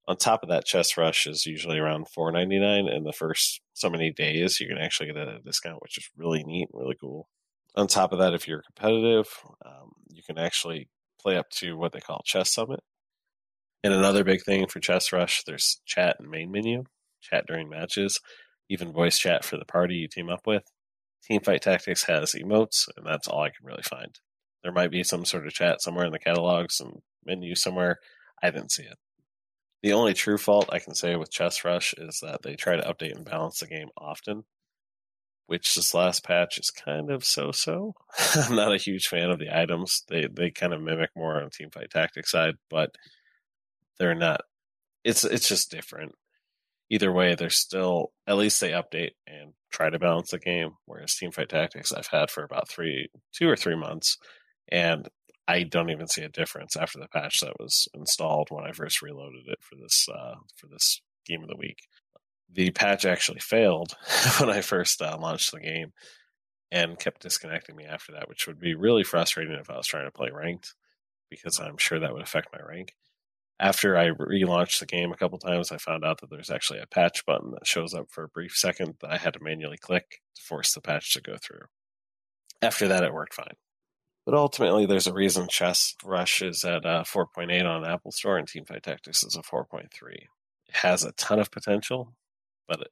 Speaker 6: on top of that, Chess Rush is usually around four ninety nine, and the first so many days you can actually get a discount, which is really neat, really cool. On top of that, if you're competitive, um, you can actually play up to what they call Chess Summit. And another big thing for Chess Rush, there's chat and main menu, chat during matches, even voice chat for the party you team up with. Teamfight Tactics has emotes, and that's all I can really find. There might be some sort of chat somewhere in the catalog, some menu somewhere. I didn't see it. The only true fault I can say with Chess Rush is that they try to update and balance the game often, which this last patch is kind of so-so. [laughs] I'm not a huge fan of the items. They they kind of mimic more on Teamfight Tactics side, but they're not. It's it's just different. Either way, they're still at least they update and try to balance the game. Whereas Teamfight Tactics I've had for about three, two or three months, and I don't even see a difference after the patch that was installed when I first reloaded it for this uh, for this game of the week. The patch actually failed [laughs] when I first uh, launched the game and kept disconnecting me after that, which would be really frustrating if I was trying to play ranked because I'm sure that would affect my rank. After I relaunched the game a couple times, I found out that there's actually a patch button that shows up for a brief second that I had to manually click to force the patch to go through. After that, it worked fine. But ultimately, there's a reason Chess Rush is at uh, 4.8 on Apple Store and Teamfight Tactics is a 4.3. It has a ton of potential, but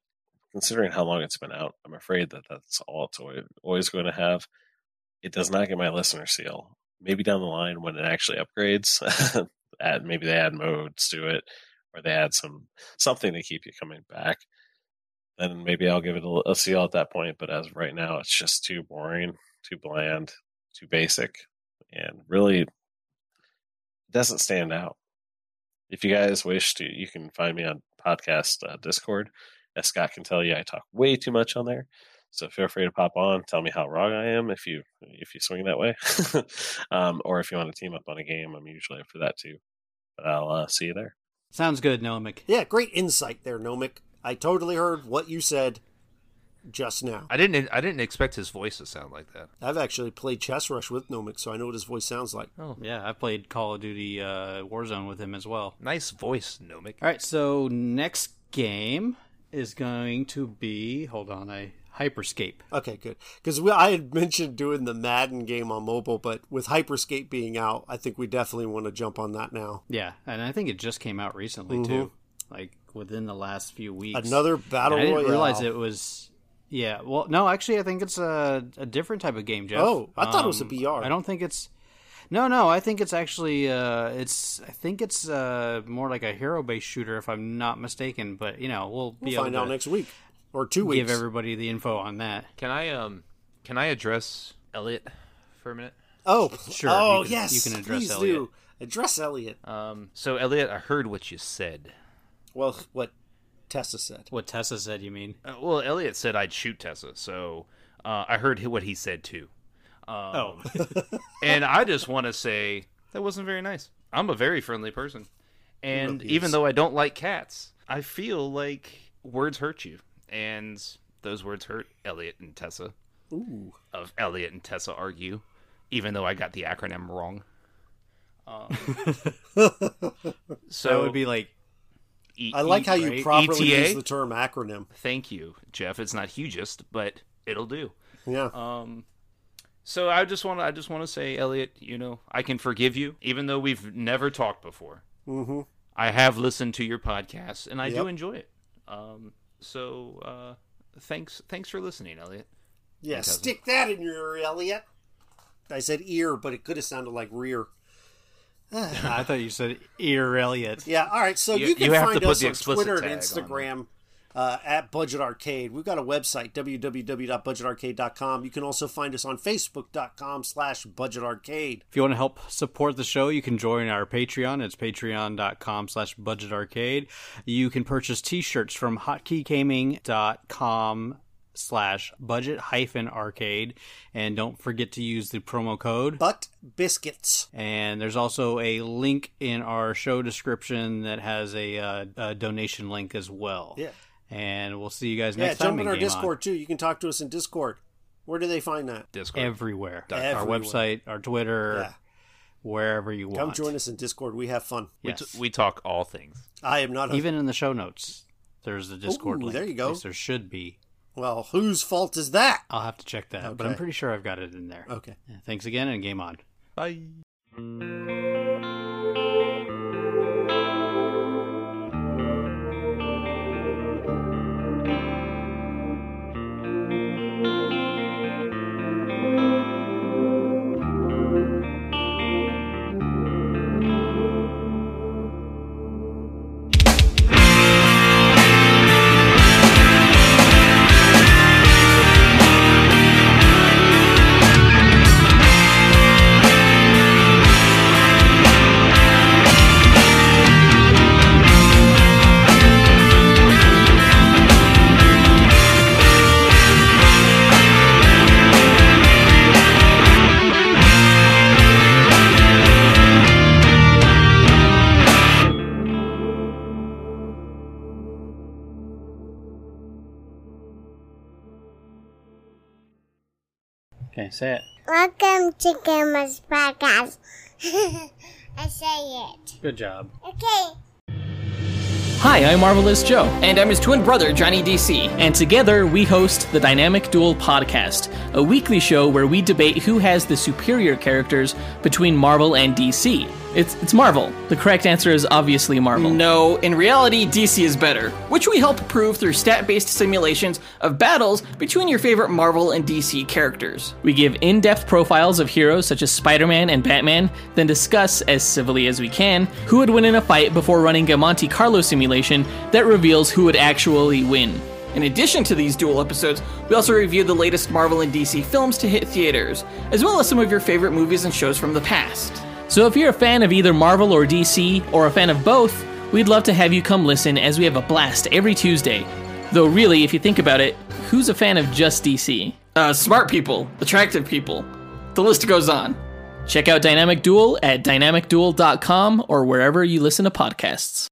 Speaker 6: considering how long it's been out, I'm afraid that that's all it's always going to have. It does not get my listener seal. Maybe down the line when it actually upgrades, [laughs] add maybe they add modes to it, or they add some something to keep you coming back. Then maybe I'll give it a, a seal at that point. But as of right now, it's just too boring, too bland too basic, and really doesn't stand out. If you guys wish to, you can find me on podcast uh, Discord. As Scott can tell you, I talk way too much on there. So feel free to pop on, tell me how wrong I am if you if you swing that way, [laughs] um, or if you want to team up on a game. I'm usually up for that too. But I'll uh, see you there.
Speaker 2: Sounds good, Nomic.
Speaker 3: Yeah, great insight there, Nomic. I totally heard what you said just now.
Speaker 4: I didn't. I didn't expect his voice to sound like that.
Speaker 3: I've actually played Chess Rush with Nomic, so I know what his voice sounds like.
Speaker 2: Oh yeah, I played Call of Duty uh, Warzone with him as well.
Speaker 4: Nice voice, Nomic.
Speaker 2: All right, so next game is going to be. Hold on, I Hyperscape.
Speaker 3: Okay, good. Because I had mentioned doing the Madden game on mobile, but with Hyperscape being out, I think we definitely want to jump on that now.
Speaker 2: Yeah, and I think it just came out recently mm-hmm. too, like within the last few weeks.
Speaker 3: Another battle
Speaker 2: and I
Speaker 3: didn't
Speaker 2: royale. realize it was yeah, well, no, actually, I think it's a, a different type of game, Jeff.
Speaker 3: Oh, I thought um, it was a um,
Speaker 2: BR. I don't think it's. No, no, I think it's actually uh, it's. I think it's uh, more like a hero-based shooter, if I'm not mistaken. But you know, we'll,
Speaker 3: we'll find out next week or two weeks.
Speaker 2: Give everybody the info on that.
Speaker 4: Can I um can I address Elliot for a minute?
Speaker 3: Oh,
Speaker 2: sure.
Speaker 3: Oh,
Speaker 2: you can,
Speaker 3: yes.
Speaker 2: You can address
Speaker 3: Please
Speaker 2: Elliot.
Speaker 3: Do. Address Elliot.
Speaker 4: Um. So Elliot, I heard what you said.
Speaker 3: Well, what Tessa said.
Speaker 2: What Tessa said, you mean?
Speaker 4: Uh, well, Elliot said I'd shoot Tessa, so uh, I heard what he said too.
Speaker 2: Um, oh. [laughs]
Speaker 4: and I just want to say that wasn't very nice. I'm a very friendly person. And even though I don't like cats, I feel like words hurt you. And those words hurt Elliot and Tessa.
Speaker 3: Ooh.
Speaker 4: Of Elliot and Tessa argue, even though I got the acronym wrong. Um,
Speaker 2: so [laughs] that would be like
Speaker 3: E- I like how you right? properly ETA? use the term acronym.
Speaker 4: Thank you, Jeff. It's not hugest, but it'll do.
Speaker 3: Yeah.
Speaker 4: Um. So I just want to I just want to say, Elliot, you know, I can forgive you, even though we've never talked before.
Speaker 3: Mm-hmm.
Speaker 4: I have listened to your podcast, and I yep. do enjoy it. Um. So, uh, thanks thanks for listening, Elliot.
Speaker 3: Yeah, stick that in your ear, Elliot. I said ear, but it could have sounded like rear. [laughs]
Speaker 2: I thought you said ear Elliot.
Speaker 3: Yeah, all right. So you, you can you find us on Twitter and Instagram uh, at Budget Arcade. We've got a website, www.budgetarcade.com. You can also find us on facebook.com slash Budget Arcade.
Speaker 2: If you want to help support the show, you can join our Patreon. It's patreon.com slash Budget Arcade. You can purchase t-shirts from hotkeygaming.com slash budget hyphen arcade. And don't forget to use the promo code.
Speaker 3: But biscuits.
Speaker 2: And there's also a link in our show description that has a, uh, a donation link as well.
Speaker 3: Yeah.
Speaker 2: And we'll see you guys
Speaker 3: Yeah,
Speaker 2: next time.
Speaker 3: jump in our
Speaker 2: Game On.
Speaker 3: Discord too. You can talk to us in Discord. Where do they find that?
Speaker 4: Discord.
Speaker 2: Everywhere. Our website, our Twitter,
Speaker 3: Yeah.
Speaker 2: wherever you want.
Speaker 3: Come join us in Discord. We have fun.
Speaker 4: we,
Speaker 2: Yes.
Speaker 4: t- we talk all things.
Speaker 3: I am not a
Speaker 2: Even in the show notes, there's a Discord
Speaker 3: Ooh,
Speaker 2: link.
Speaker 3: there you go.
Speaker 2: At least there should be.
Speaker 3: well. Whose fault is that?
Speaker 2: I'll have to check that, but I'm pretty sure I've got it in there.
Speaker 3: Okay.
Speaker 2: Thanks again, and game on.
Speaker 4: Bye.
Speaker 2: Okay, say it.
Speaker 7: Welcome to Gamers Podcast. [laughs] I say it.
Speaker 2: Good job.
Speaker 7: Okay.
Speaker 8: Hi, I'm Marvelous Joe. And I'm his twin brother, Johnny DC. And together we host the Dynamic Duel Podcast, a weekly show where we debate who has the superior characters between Marvel and DC. It's, it's Marvel. The correct answer is obviously Marvel. No, in reality, DC is better, which we help prove through stat based simulations of battles between your favorite Marvel and DC characters. We give in depth profiles of heroes such as Spider Man and Batman, then discuss, as civilly as we can, who would win in a fight before running a Monte Carlo simulation that reveals who would actually win. In addition to these dual episodes, we also review the latest Marvel and DC films to hit theaters, as well as some of your favorite movies and shows from the past. So if you're a fan of either Marvel or DC, or a fan of both, we'd love to have you come listen as we have a blast every Tuesday. Though, really, if you think about it, who's a fan of just DC? Uh, smart people, attractive people. The list goes on. Check out Dynamic Duel at dynamicduel.com or wherever you listen to podcasts.